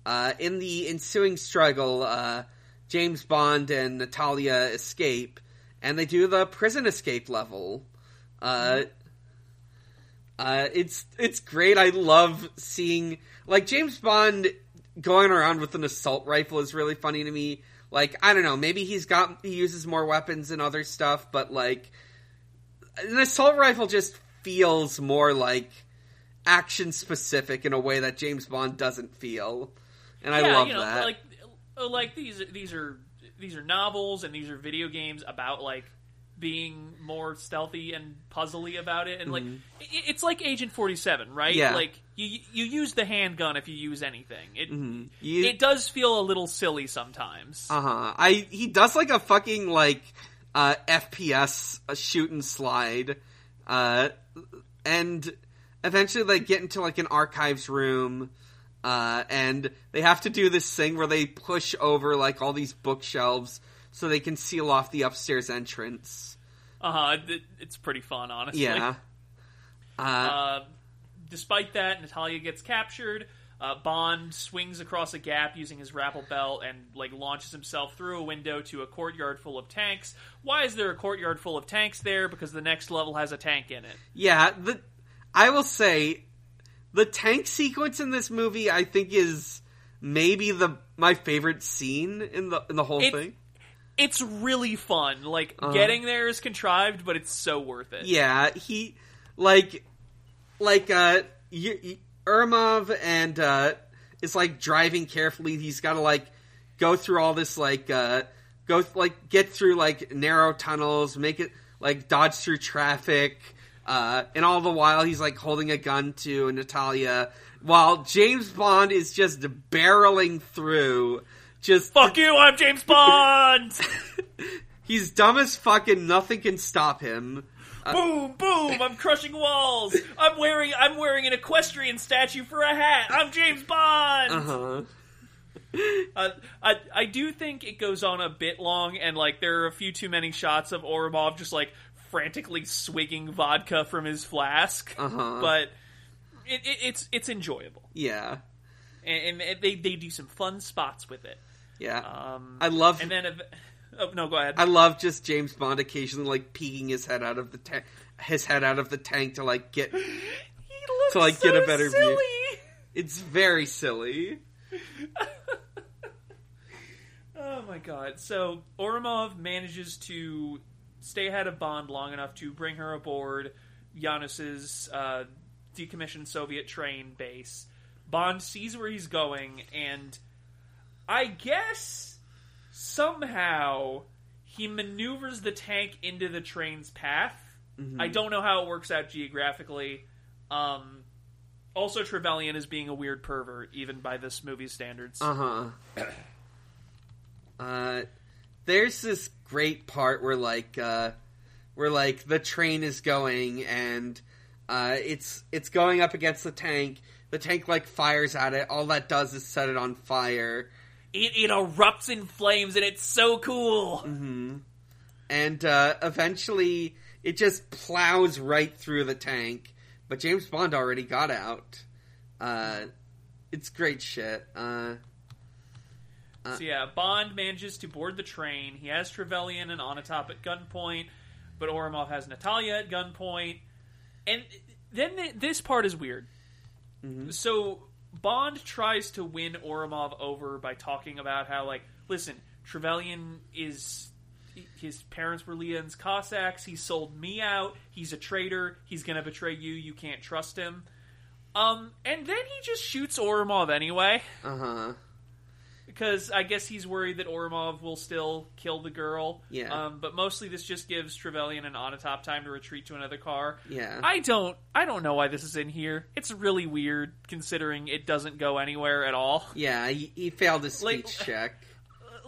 uh, in the ensuing struggle, uh, James Bond and Natalia escape, and they do the prison escape level. Uh, uh, it's it's great. I love seeing like James Bond going around with an assault rifle is really funny to me. Like I don't know, maybe he's got he uses more weapons and other stuff, but like an assault rifle just feels more like action specific in a way that James Bond doesn't feel, and I love you know, that. like like these these are these are novels and these are video games about like being more stealthy and puzzly about it, and like i it's like Agent Forty Seven, right? Mm-hmm. Yeah. Like you you use the handgun if you use anything. It You- it does feel a little silly sometimes. Uh huh. I he does like a fucking like uh, FPS shoot and slide, uh, and eventually they get into like an archives room, uh, and they have to do this thing where they push over like all these bookshelves so they can seal off the upstairs entrance. Uh huh. It, it's pretty fun, honestly. Yeah. Uh, Uh, despite that, Natalia gets captured. Uh, Bond swings across a gap using his rappel belt and like launches himself through a window to a courtyard full of tanks. Why is there a courtyard full of tanks there? Because the next level has a tank in it. Yeah, the I will say the tank sequence in this movie I think is maybe the my favorite scene in the in the whole It's- thing. It's really fun. Like getting there is contrived, but it's so worth it. Yeah, he like like uh y- y- Ourumov and uh is like driving carefully. He's got to like go through all this like uh go like get through like narrow tunnels, make it like dodge through traffic. Uh, and all the while he's like holding a gun to Natalia, while James Bond is just barreling through. Just Fuck you! I'm James Bond. he's dumb as fuck and nothing can stop him. boom, boom! I'm crushing walls. I'm wearing I'm wearing an equestrian statue for a hat. I'm James Bond. Uh-huh. Uh, I I do think it goes on a bit long, and like there are a few too many shots of Ourumov just like frantically swigging vodka from his flask. Uh-huh. But it, it, it's it's enjoyable, Yeah. and, and they they do some fun spots with it. Yeah. Um, I love and then oh no, go ahead. I love just James Bond occasionally like peeking his head out of the tank his head out of the tank to like get he looks to, like, get a better view. it's very silly. Oh my god. So Ourumov manages to stay ahead of Bond long enough to bring her aboard Janus's uh, decommissioned Soviet train base. Bond sees where he's going, and I guess somehow he maneuvers the tank into the train's path. I don't know how it works out geographically. Um, Also, Trevelyan is being a weird pervert, even by this movie's standards. Uh huh. Uh, there's this great part where like uh, where like the train is going and uh, it's it's going up against the tank. The tank like fires at it. All that does is set it on fire. It, it erupts in flames, and it's so cool. and uh, eventually it just plows right through the tank. But James Bond already got out. Uh, it's great shit. Uh, So yeah, Bond manages to board the train. He has Trevelyan and Onatopp at gunpoint, but Ourumov has Natalia at gunpoint. And then th- this part is weird. So Bond tries to win Ourumov over by talking about how, like, listen, Trevelyan is his parents were Lienz Cossacks. He sold me out. He's a traitor. He's gonna betray you. You can't trust him. Um, and then he just shoots Ourumov anyway uh huh. Because I guess he's worried that Ourumov will still kill the girl. Yeah. Um, but mostly this just gives Trevelyan and Onatopp time to retreat to another car. Yeah. I don't. I don't know why this is in here. It's really weird considering it doesn't go anywhere at all. Yeah, he, he failed his Like- speech check.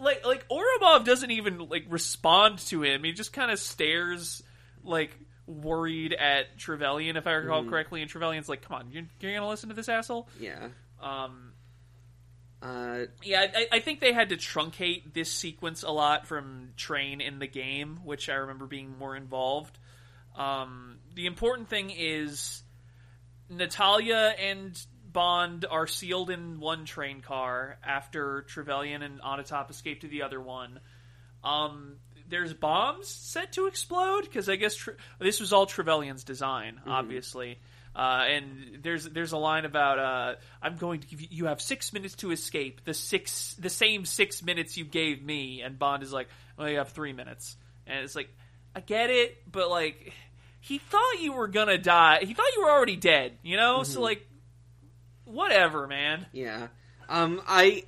Like like Ourumov doesn't even like respond to him. He just kind of stares like worried at Trevelyan, if I recall Mm-hmm. correctly. And Trevelyan's like, "Come on, you're, you're gonna listen to this asshole." Yeah. Um, Uh, Yeah, I, I think they had to truncate this sequence a lot from Train in the game, which I remember being more involved. Um, the important thing is Natalia and Bond are sealed in one train car after Trevelyan and Onatopp escape to the other one. Um, there's bombs set to explode? Because I guess Tre- this was all Trevelyan's design, obviously. Uh, and there's there's a line about uh, I'm going to give you you have six minutes to escape. The six the same six minutes you gave me. And Bond is like well you have three minutes. And it's like I get it but like he thought you were gonna die. He thought you were already dead you know? So like whatever man. Yeah. Um, I,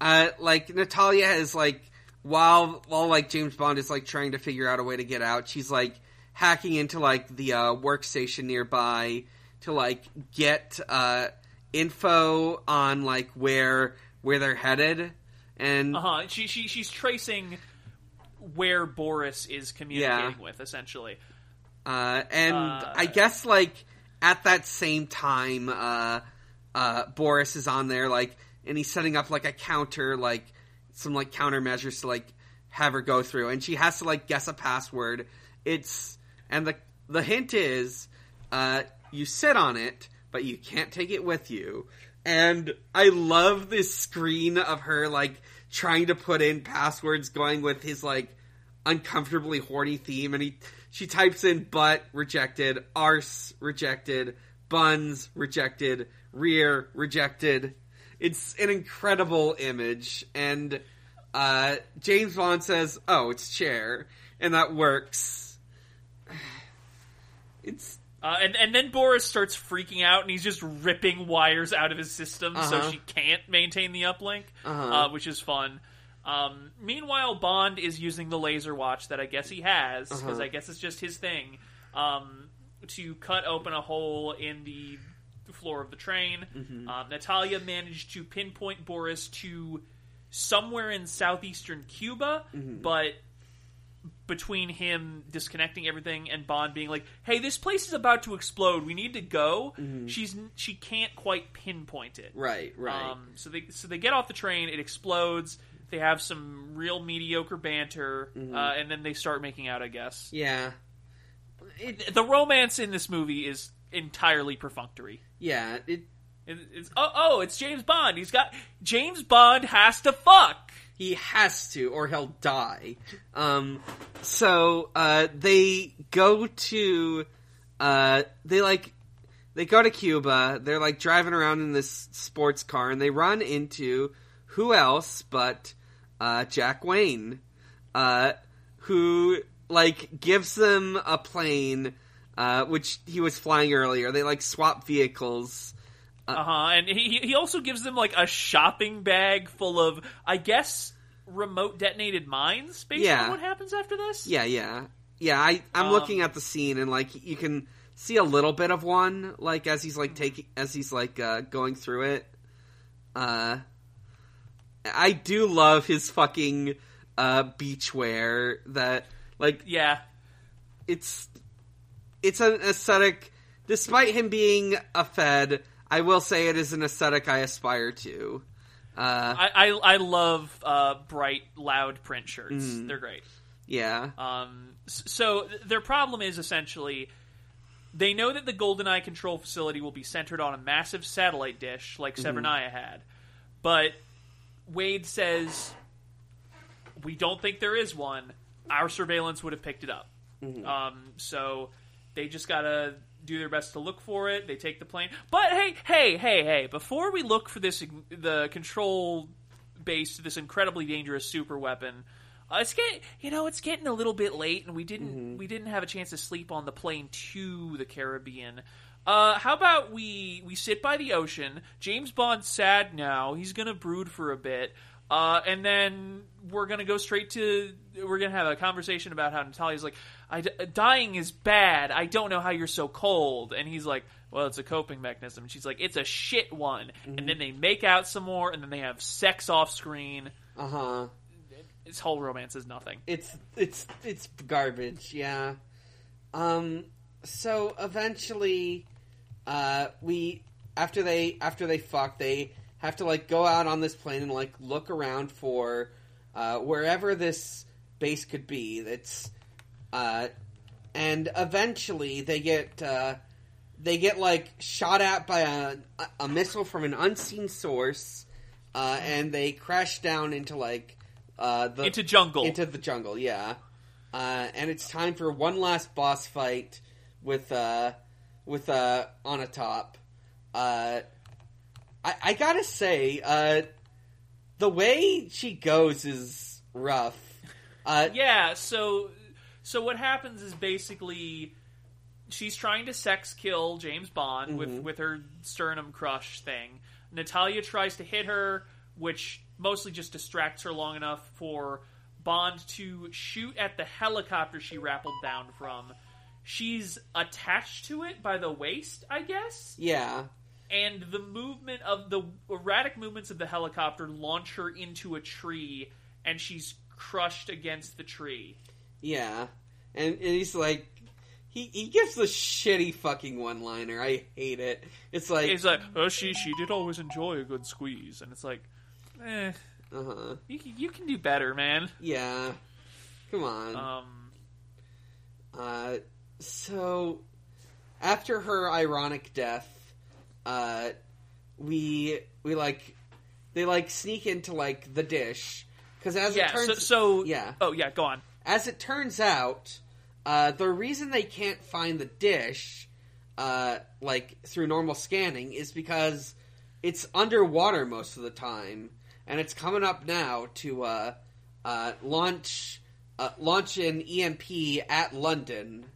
uh, like Natalia is like while while like James Bond is like trying to figure out a way to get out, she's like hacking into like the uh, workstation nearby to like get uh info on like where where they're headed. And uh huh she, she she's tracing where Boris is communicating Yeah. with essentially. Uh, and Uh, I guess like at that same time, uh, uh, Boris is on there, like, and he's setting up like a counter, like some like countermeasures to like have her go through, and she has to like guess a password. It's and the the hint is, uh, you sit on it, but you can't take it with you. And I love this screen of her like trying to put in passwords, going with his like uncomfortably horny theme and he she types in butt rejected arse rejected buns rejected rear rejected it's an incredible image and uh james bond says oh it's chair and that works it's Uh, and and then Boris starts freaking out, and he's just ripping wires out of his system so Uh-huh. she can't maintain the uplink, Uh-huh. uh, which is fun. Um, meanwhile, Bond is using the laser watch that I guess he has because Uh-huh. I guess it's just his thing um, to cut open a hole in the floor of the train. Mm-hmm. Uh, Natalia managed to pinpoint Boris to somewhere in southeastern Cuba, Mm-hmm. but between him disconnecting everything and Bond being like, "Hey, this place is about to explode. We need to go." She's she can't quite pinpoint it. right right Um, so they so they get off the train. It explodes. They have some real mediocre banter, uh, and then they start making out. I guess yeah it, the romance in this movie is entirely perfunctory. yeah it It, it's oh oh, it's James Bond. He's got James Bond has to fuck. He has to, or he'll die. Um, so uh, they go to, uh, they like, they go to Cuba. They're like driving around in this sports car, and they run into who else but uh, Jack Wade, uh, who like gives them a plane, uh, which he was flying earlier. They like swap vehicles. Uh huh. And he he also gives them like a shopping bag full of, I guess, remote detonated mines. Based Yeah. on what happens after this. Yeah, yeah, yeah. I I'm Um, looking at the scene and like you can see a little bit of one, like as he's like taking as he's like uh, going through it. Uh, I do love his fucking uh, beachwear that like Yeah. it's it's an aesthetic. Despite him being a Fed, I will say it is an aesthetic I aspire to. Uh, I, I, I love uh, bright, loud print shirts. Mm-hmm. They're great. yeah, Um, so their problem is essentially they know that the GoldenEye control facility will be centered on a massive satellite dish like Severnaya had, but Wade says we don't think there is one. Our surveillance would have picked it up. Um, so they just gotta do their best to look for it. They take the plane, but hey, hey, hey, hey! Before we look for this, the control base to this incredibly dangerous super weapon. Uh, it's getting, you know, it's getting a little bit late, and we didn't we didn't have a chance to sleep on the plane to the Caribbean. Uh, how about we we sit by the ocean? James Bond's sad now; he's gonna brood for a bit, uh, and then we're gonna go straight to we're gonna have a conversation about how Natalia's like, I, dying is bad. I don't know how you're so cold, and he's like, well, it's a coping mechanism. And she's like, it's a shit one, and then they make out some more, and then they have sex off screen uh huh. his whole romance is nothing. It's it's it's garbage. Yeah. Um. So eventually, uh, we after they after they fuck, they have to like go out on this plane and like look around for uh, wherever this base could be. It's uh, and eventually they get uh, they get like shot at by a a missile from an unseen source, uh, and they crash down into like uh, the Into jungle. into the jungle. Yeah, uh, and it's time for one last boss fight with uh, with uh, Onatopp. Uh, I, I gotta say, uh, the way she goes is rough. Uh, yeah, so so what happens is basically she's trying to sex kill James Bond with mm-hmm. with her sternum crush thing. Natalia tries to hit her, which mostly just distracts her long enough for Bond to shoot at the helicopter she rappelled down from. She's attached to it by the waist, I guess. yeah, and the movement of the erratic movements of the helicopter launch her into a tree and she's crushed against the tree yeah, and, and he's like. He, he gives the shitty fucking one liner. I hate it. It's like, it's like oh she she did always enjoy a good squeeze and it's like eh uh huh. you, can- you can do better man Yeah. Come on. um Uh, so after her ironic death, uh, we we like they like sneak into like the dish because as yeah it turns so, so yeah oh yeah go on as it turns out, uh, the reason they can't find the dish, uh, like through normal scanning, is because it's underwater most of the time, and it's coming up now to uh, uh, launch uh, launch an EMP at London.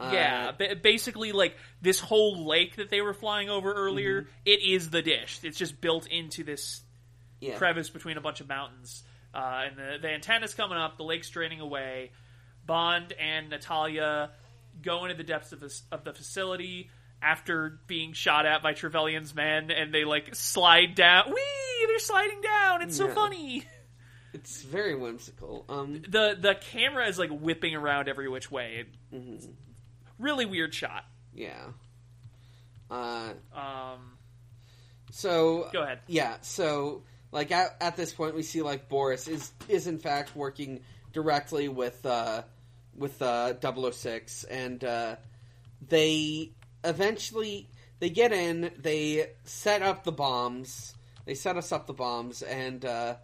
Uh, yeah basically like this whole lake that they were flying over earlier Mm-hmm. it is the dish it's just built into this yeah. crevice between a bunch of mountains. Uh, and the, the antenna's coming up, the lake's draining away. Bond and Natalia go into the depths of, this, of the facility after being shot at by Trevelyan's men, and they like slide down. Whee! They're sliding down. It's so Yeah. funny. It's very whimsical. Um, The the camera is like whipping around every which way. It's Really weird shot. yeah. Uh, Um, so go ahead. Yeah, so like at, at this point we see like Boris is is in fact working directly with uh with uh 006 and uh they eventually they get in, they set up the bombs. They set us up the bombs and uh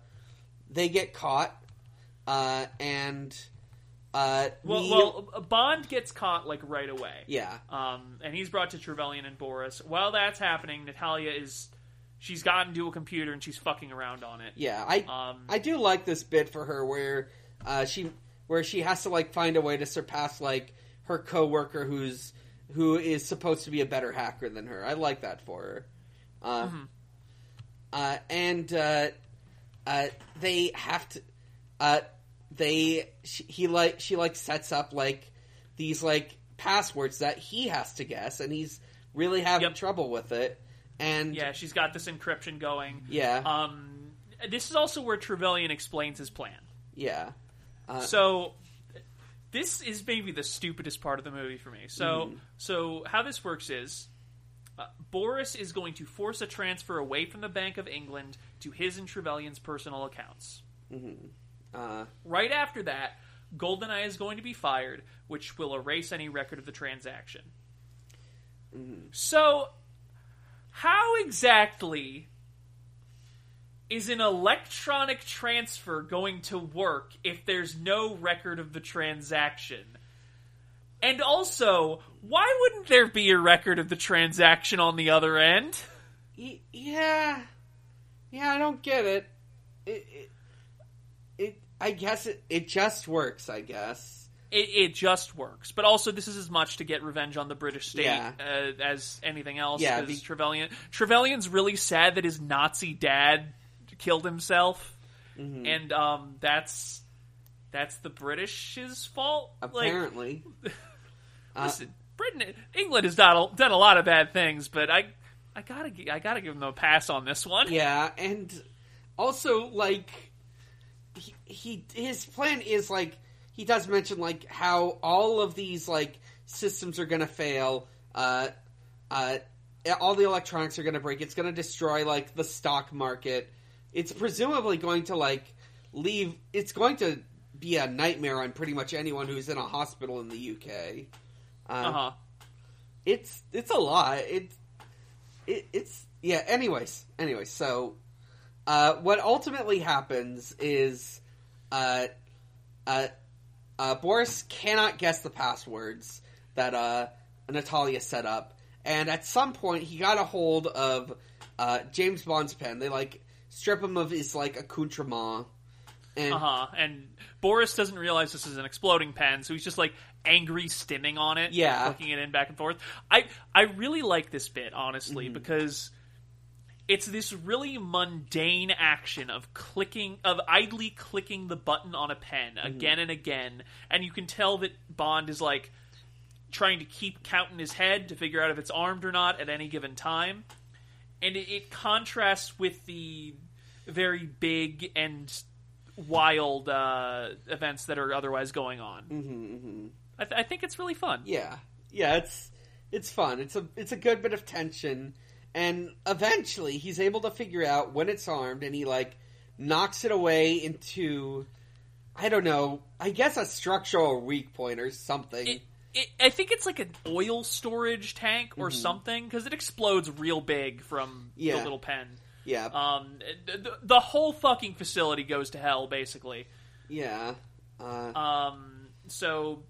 they get caught uh and uh Well, we- well, Bond gets caught like right away. yeah. Um, and he's brought to Trevelyan and Boris. While that's happening, Natalia is she's gotten to a computer and she's fucking around on it. Yeah, I Um, I do like this bit for her where uh, she where she has to like find a way to surpass like her coworker who's who is supposed to be a better hacker than her. I like that for her. Uh, Mm-hmm. uh, and uh, uh, they have to. Uh, they she, he like she like sets up like these like passwords that he has to guess, and he's really having Yep. trouble with it. And Yeah, she's got this encryption going. yeah, Um, this is also where Trevelyan explains his plan. yeah, Uh, so this is maybe the stupidest part of the movie for me. So Mm-hmm. so how this works is uh, Boris is going to force a transfer away from the Bank of England to his and Trevelyan's personal accounts. uh, Right after that, Goldeneye is going to be fired, which will erase any record of the transaction. So, how exactly is an electronic transfer going to work if there's no record of the transaction? And also, why wouldn't there be a record of the transaction on the other end? yeah, yeah. I don't get it. It, it, it I guess it, it just works. I guess. It, it just works. But also, this is as much to get revenge on the British state Yeah. uh, as anything else. Yeah, be- Trevelyan, Trevelyan's really sad that his Nazi dad killed himself, Mm-hmm. and um, that's that's the British's fault. Like, Apparently, uh, listen, Britain, England has done a, done a lot of bad things, but I, I gotta, I gotta give them a pass on this one. Yeah, and also like he, he his plan is like he does mention like how all of these like systems are going to fail. Uh, uh, all the electronics are going to break. It's going to destroy like the stock market. It's presumably going to like leave. It's going to be a nightmare on pretty much anyone who's in a hospital in the UK. Uh, Uh huh. it's it's a lot. It, it it's yeah. Anyways, anyways, so uh, what ultimately happens is uh, uh, uh, Boris cannot guess the passwords that uh, Natalia set up, and at some point he got a hold of uh, James Bond's pen. They like strip him of his like accoutrement, and Uh huh. And Boris doesn't realize this is an exploding pen, so he's just like angry stimming on it, Yeah. flicking it in back and forth. I I really like this bit honestly Mm-hmm. because it's this really mundane action of clicking of idly clicking the button on a pen Mm-hmm. again and again, and you can tell that Bond is like trying to keep count in his head to figure out if it's armed or not at any given time. And it, it contrasts with the very big and wild uh, events that are otherwise going on. Mm-hmm, I, th- I think it's really fun. Yeah, yeah, it's it's fun. It's a it's a good bit of tension, and eventually he's able to figure out when it's armed, and he like knocks it away into I don't know. I guess a structural weak point or something. It, it, I think it's like an oil storage tank or Mm-hmm. something because it explodes real big from Yeah. the little pen. yeah, Um, the, the whole fucking facility goes to hell, basically. yeah. Uh, Um, so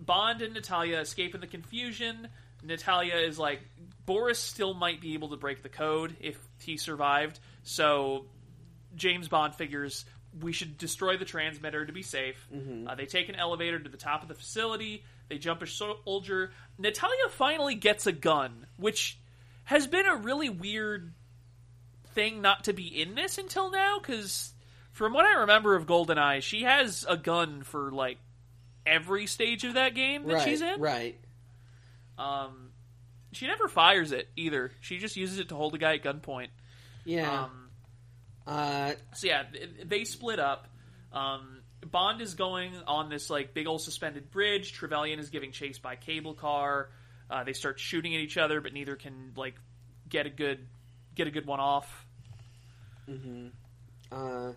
Bond and Natalia escape in the confusion. Natalia is like, Boris still might be able to break the code if he survived. So James Bond figures we should destroy the transmitter to be safe. Uh, they take an elevator to the top of the facility. They jump a soldier. Natalia finally gets a gun, which has been a really weird thing not to be in this until now because from what I remember of GoldenEye, she has a gun for like every stage of that game that right, she's in. right. Um, she never fires it either. She just uses it to hold a guy at gunpoint. Yeah. Um, uh, so yeah, they split up. Um, Bond is going on this like big old suspended bridge. Trevelyan is giving chase by cable car. Uh, they start shooting at each other, but neither can like get a good get a good one off. uh,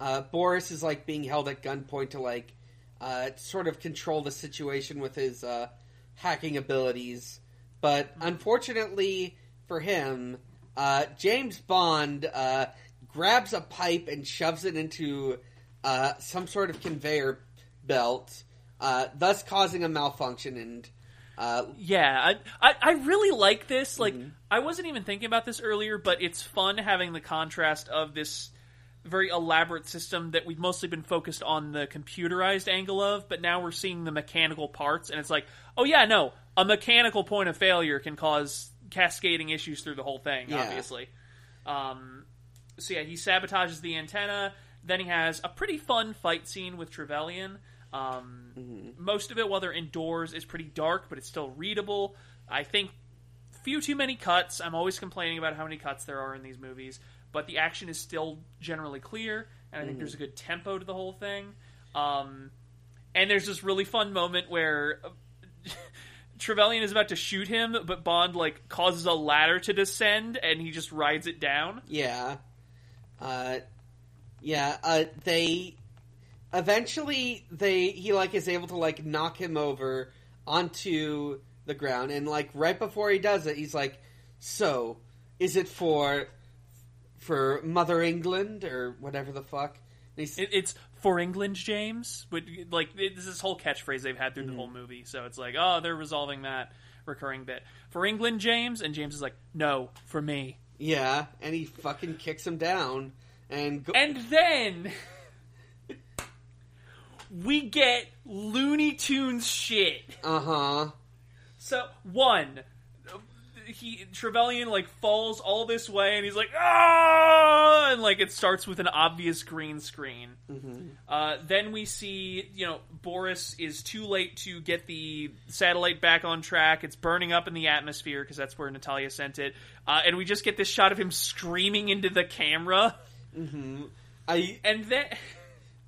uh, Boris is like being held at gunpoint to like uh, sort of control the situation with his uh, hacking abilities, but unfortunately for him, uh, James Bond uh, grabs a pipe and shoves it into uh, some sort of conveyor belt, uh, thus causing a malfunction and. Uh, Yeah, I, I I really like this. Like I wasn't even thinking about this earlier, but it's fun having the contrast of this very elaborate system that we've mostly been focused on the computerized angle of, but now we're seeing the mechanical parts, and it's like, oh yeah, no, a mechanical point of failure can cause cascading issues through the whole thing. Yeah. Obviously, um, so yeah, he sabotages the antenna. Then he has a pretty fun fight scene with Trevelyan. Um, Most of it, while they're indoors, is pretty dark, but it's still readable. I think few too many cuts. I'm always complaining about how many cuts there are in these movies, but the action is still generally clear, and I think there's a good tempo to the whole thing. Um, and there's this really fun moment where Trevelyan is about to shoot him, but Bond like causes a ladder to descend, and he just rides it down. Yeah. Uh, yeah, uh, they eventually they he like is able to like knock him over onto the ground and like right before he does it he's like so is it for for mother england or whatever the fuck It, it's for England, James. But like it, this is this whole catchphrase they've had through the whole movie, so it's like, oh, they're resolving that recurring bit for England, James, and James is like, no, for me. yeah and he fucking kicks him down and go- And then we get Looney Tunes shit. uh-huh So one, he Trevelyan like falls all this way, and he's like ah, and like it starts with an obvious green screen. Uh, then we see you know Boris is too late to get the satellite back on track. It's burning up in the atmosphere because that's where Natalia sent it, uh, and we just get this shot of him screaming into the camera, i and then.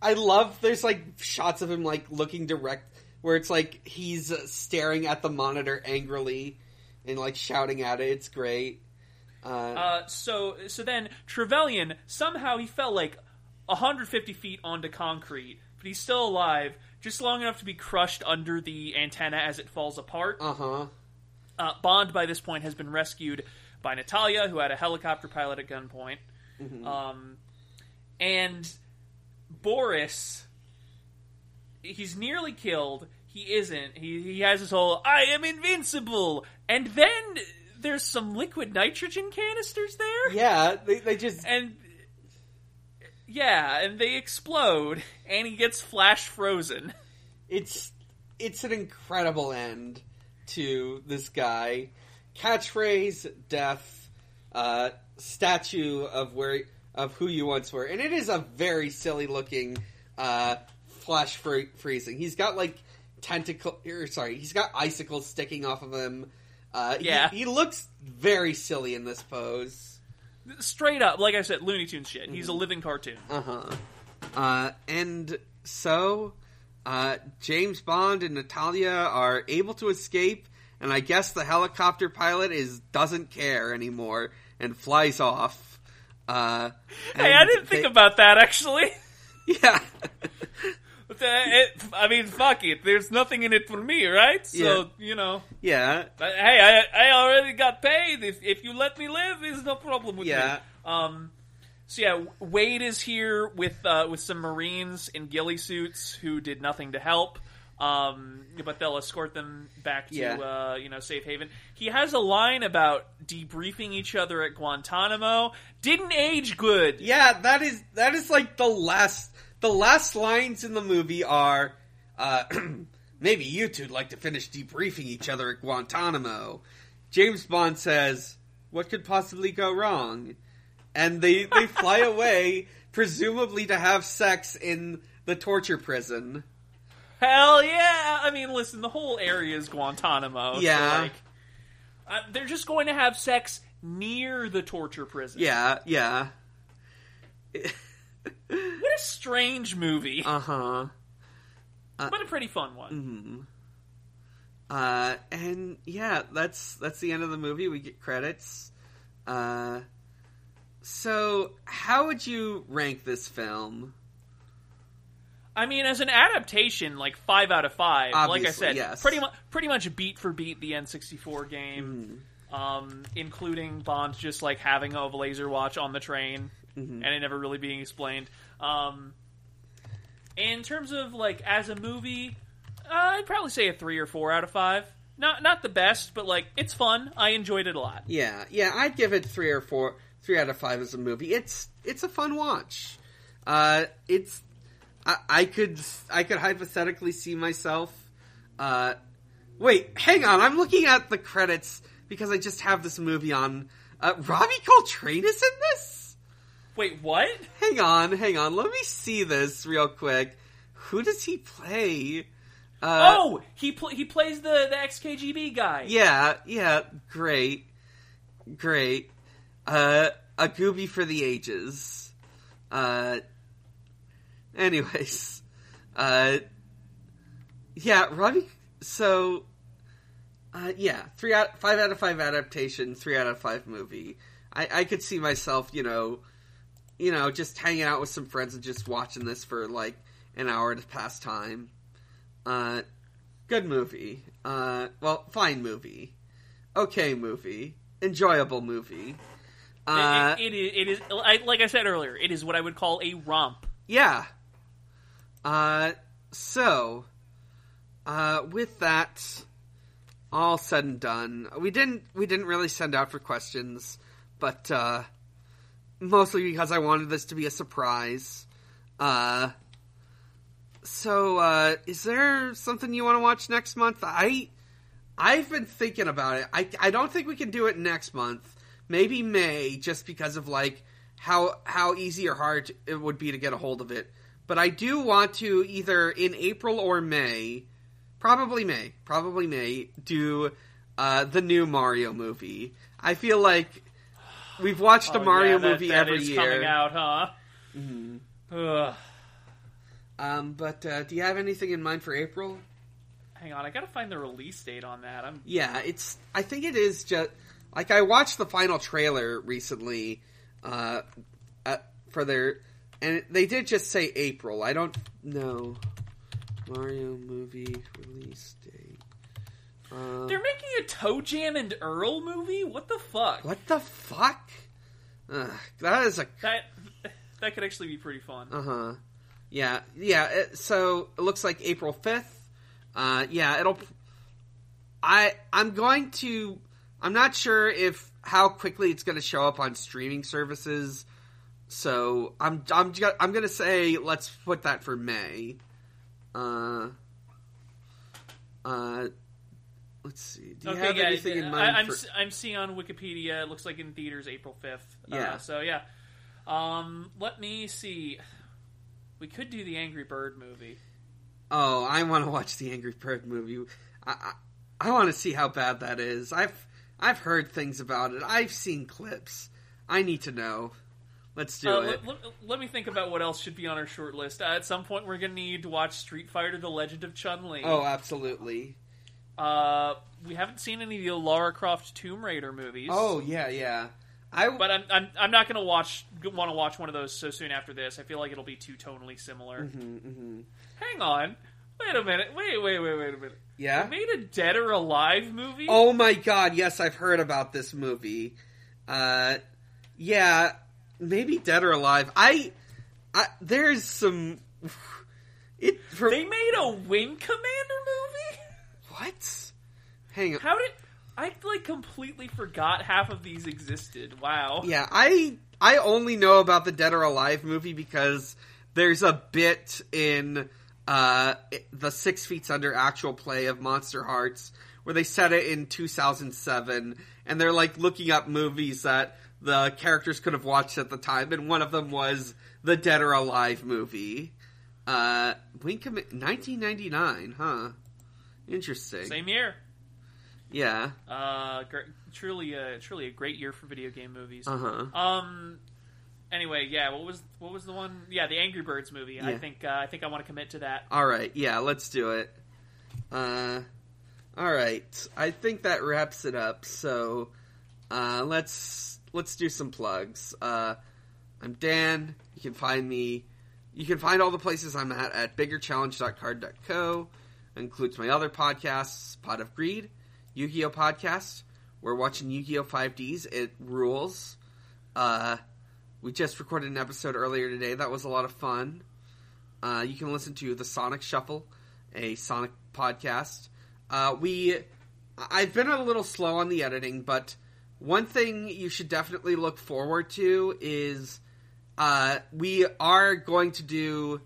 I love there's like shots of him like looking direct where it's like he's staring at the monitor angrily and like shouting at it. It's great. Uh, Uh, so so then Trevelyan somehow he fell like 150 feet onto concrete, but he's still alive, just long enough to be crushed under the antenna as it falls apart. uh-huh. Uh, Bond by this point has been rescued by Natalia, who had a helicopter pilot at gunpoint, um, and Boris. He's nearly killed. He isn't. He he has his whole "I am invincible," and then there's some liquid nitrogen canisters there Yeah, they, they just and yeah, and they explode, and he gets flash frozen. it's it's an incredible end to this guy. Catchphrase, death, uh, statue of where of who you once were, and it is a very silly looking uh, flash free- freezing. He's got like tentacle, or sorry, he's got icicles sticking off of him. Uh, Yeah. he, looks very silly in this pose. Straight up, like I said, Looney Tunes shit. He's a living cartoon. Uh-huh. Uh And so, uh, James Bond and Natalia are able to escape, and I guess the helicopter pilot is doesn't care anymore and flies off. Uh, Hey, I didn't think about that actually. Yeah. Uh, it, I mean, fuck it. There's nothing in it for me, right? So Yeah. you know, yeah. but, hey, I I already got paid. If if you let me live, there's no problem with Yeah. me. Um. So yeah, Wade is here with uh, with some Marines in ghillie suits who did nothing to help. Um, but they'll escort them back to Yeah. uh, you know safe haven. He has a line about debriefing each other at Guantanamo. Didn't age good. Yeah, that is that is like the last the last lines in the movie are uh maybe you two'd like to finish debriefing each other at Guantanamo. James Bond says, What could possibly go wrong? And they, they fly away, presumably to have sex in the torture prison. Hell yeah! I mean, listen, the whole area is Guantanamo. so, Yeah. like, uh, they're just going to have sex near the torture prison. Yeah, yeah. What a strange movie, Uh huh. but a pretty fun one. Uh, and yeah, that's that's the end of the movie. We get credits. Uh, so how would you rank this film? I mean, as an adaptation, like five out of five. like I said, yes. pretty much, pretty much beat for beat the N64 game, Hmm. um, including Bond just like having a laser watch on the train Mm-hmm. and it never really being explained. Um, in terms of like as a movie, uh, I'd probably say a three or four out of five. Not not the best, but like it's fun. I enjoyed it a lot. Yeah, yeah, I'd give it three or four, three out of five as a movie. It's it's a fun watch. Uh, it's I, I could I could hypothetically see myself. Uh, wait, hang on, I'm looking at the credits because I just have this movie on. Uh, Robbie Coltrane is in this. Wait, what? Hang on, hang on. Let me see this real quick. who does he play? Uh, oh, he pl- he plays the the XKGB guy. Yeah, yeah, great, great. Uh, a Gooby for the ages. Uh, anyways, uh, yeah, Robbie. So, uh, yeah, three out, five out of five adaptation, three out of five movie. I, I could see myself, you know, you know, just hanging out with some friends and just watching this for like an hour to pass time. Uh, good movie. Uh, well, fine movie. Okay movie. Enjoyable movie. Uh, it, it, it is. It is I, like I said earlier. It is what I would call a romp. yeah. Uh, so, uh, with that all said and done, we didn't we didn't really send out for questions, but uh, mostly because I wanted this to be a surprise. Uh, so, uh, is there something you want to watch next month? I, I've been thinking about it. I, I don't think we can do it next month. Maybe May, just because of like how how easy or hard it would be to get a hold of it. But I do want to either in April or May, probably May, probably May, do uh, the new Mario movie. I feel like we've watched a Oh, Mario yeah, that- movie that every is year. coming out, huh? Mhm. Ugh. Um, but uh, do you have anything in mind for April? Hang on, I gotta find the release date on that. I'm Yeah, it's. I think it is just like I watched the final trailer recently, uh, at, for their, and they did just say April. I don't know. Mario movie release date. Uh, They're making a Toe Jam and Earl movie. What the fuck? what the fuck? Ugh, that is a That that could actually be pretty fun. Uh huh. Yeah, yeah. It, so it looks like April fifth. Uh, yeah, it'll. I I'm going to. I'm not sure if how quickly it's going to show up on streaming services. So I'm I'm I'm going to say let's put that for May. Uh. Uh. Let's see. Do you okay, have yeah, anything in mind I'm for? s- I'm seeing on Wikipedia. It looks like in theaters April fifth. Yeah. Uh, so yeah. Um, let me see. We could do the Angry Bird movie. Oh, I want to watch the Angry Bird movie. I, I, I want to see how bad that is. I've I've heard things about it. I've seen clips. I need to know. Let's do Uh, it. let, let- let me think about what else should be on our short list. Uh, at some point, we're going to need to watch Street Fighter: The Legend of Chun Li. Oh, absolutely. Uh, we haven't seen any of the Lara Croft Tomb Raider movies. Oh, yeah, yeah. I but I'm I'm, I'm not going to watch want to watch one of those so soon after this. I feel like it'll be too tonally similar. Mhm, mhm. Hang on, wait a minute, wait wait wait wait a minute. yeah. They made a Dead or Alive movie. Oh my god, yes, I've heard about this movie. Uh, yeah, maybe Dead or Alive. I, I there's some. It they made a Wing Commander movie. What? Hang on. How did I like completely forgot half of these existed? Wow. Yeah, I I only know about the Dead or Alive movie because there's a bit in uh, the Six Feet Under actual play of Monsterhearts where they set it in 2007, and they're like looking up movies that the characters could have watched at the time, and one of them was the Dead or Alive movie. Uh, Com- 1999, huh? Interesting. Same year. Yeah. Uh, gr- truly, a truly a great year for video game movies. Uh huh. Um. Anyway, yeah. What was what was the one? Yeah, the Angry Birds movie. I think uh, I think I want to commit to that. All right, yeah, let's do it. Uh, all right, I think that wraps it up. So, uh, let's let's do some plugs. Uh, I'm Dan. You can find me. You can find all the places I'm at at biggerchallenge.card.co. Includes my other podcasts, Pot of Greed, Yu-Gi-Oh podcast. We're watching Yu-Gi-Oh 5Ds. It rules. Uh, we just recorded an episode earlier today. That was a lot of fun. Uh, you can listen to the Sonic Shuffle, a Sonic podcast. Uh, we, I've been a little slow on the editing, but one thing you should definitely look forward to is uh, we are going to do.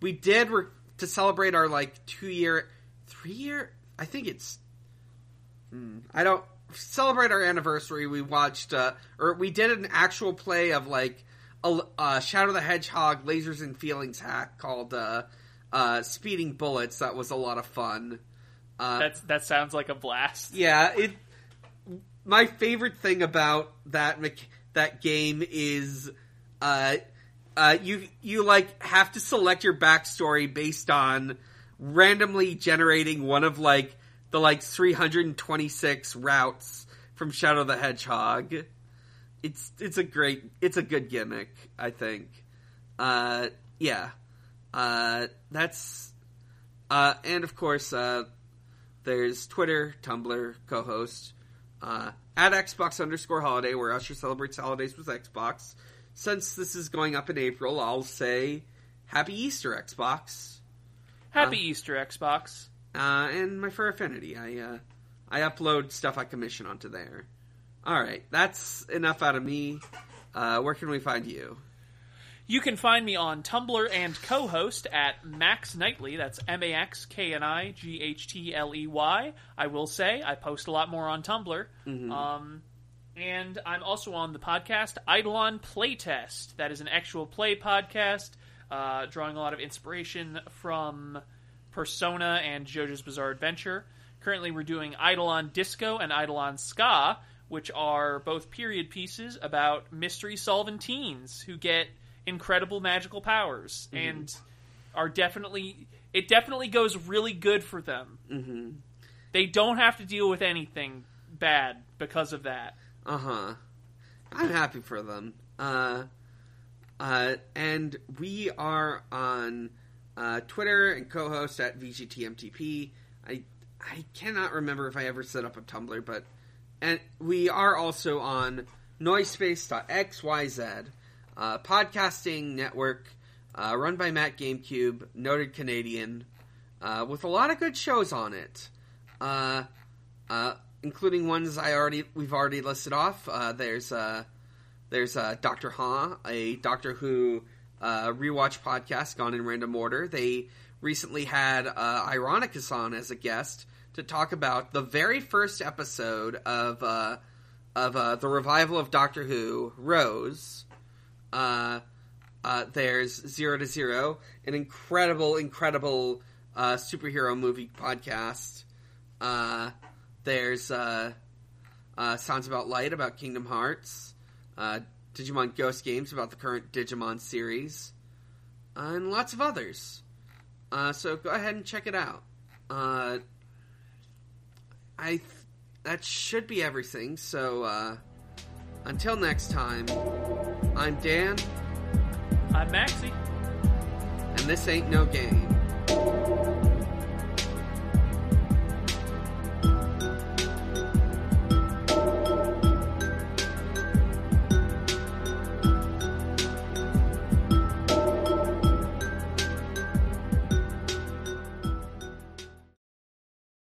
We did re- to celebrate our like two year, three year. I think it's. Hmm, I don't celebrate our anniversary. We watched, uh, or we did an actual play of like a uh, Shadow the Hedgehog lasers and feelings hack called uh, uh, speeding bullets. That was a lot of fun. Uh, That's that sounds like a blast. yeah, it. My favorite thing about that that game is, uh, uh, you you like have to select your backstory based on randomly generating one of like the like 326 routes from Shadow the Hedgehog. It's it's a great it's a good gimmick, I think. Uh, yeah, uh, that's uh, and of course uh, there's Twitter, Tumblr, co-host uh, at Xbox underscore holiday, where Usher celebrates holidays with Xbox. Since this is going up in April, I'll say Happy Easter, Xbox. Happy Easter, Xbox. Uh, and my Fur Affinity. I uh, I upload stuff I commission onto there. All right, that's enough out of me. Uh, where can we find you? You can find me on Tumblr and co-host at Max Knightley. That's M A X K N I G H T L E Y. I will say I post a lot more on Tumblr. Um, and I'm also on the podcast Eidolon Playtest. That is an actual play podcast, uh, drawing a lot of inspiration from Persona and JoJo's Bizarre Adventure. Currently, we're doing Eidolon Disco and Eidolon Ska, which are both period pieces about mystery solving teens who get incredible magical powers and are definitely it definitely goes really good for them. Mm-hmm. They don't have to deal with anything bad because of that. Uh huh. I'm happy for them. Uh, uh, and we are on uh, Twitter and co-host at VGTMTP. I I cannot remember if I ever set up a Tumblr, but and we are also on Noisepace.xyz, uh, podcasting network uh, run by Matt GameCube, noted Canadian, uh, with a lot of good shows on it. Including ones I already we've already listed off. Uh, there's uh, there's uh, Doctor Ha, a Doctor Who uh, rewatch podcast gone in random order. They recently had uh, Ironicus on as a guest to talk about the very first episode of uh, of uh, the revival of Doctor Who, Rose. Uh, uh, there's Zero to Zero, an incredible, incredible uh, superhero movie podcast. Uh, there's uh, uh, Sounds About Light about Kingdom Hearts, uh, Digimon Ghost Games about the current Digimon series, and lots of others. Uh, so go ahead and check it out. Uh, I th- that should be everything. So uh, until next time, I'm Dan, I'm Maxie. and this ain't no game.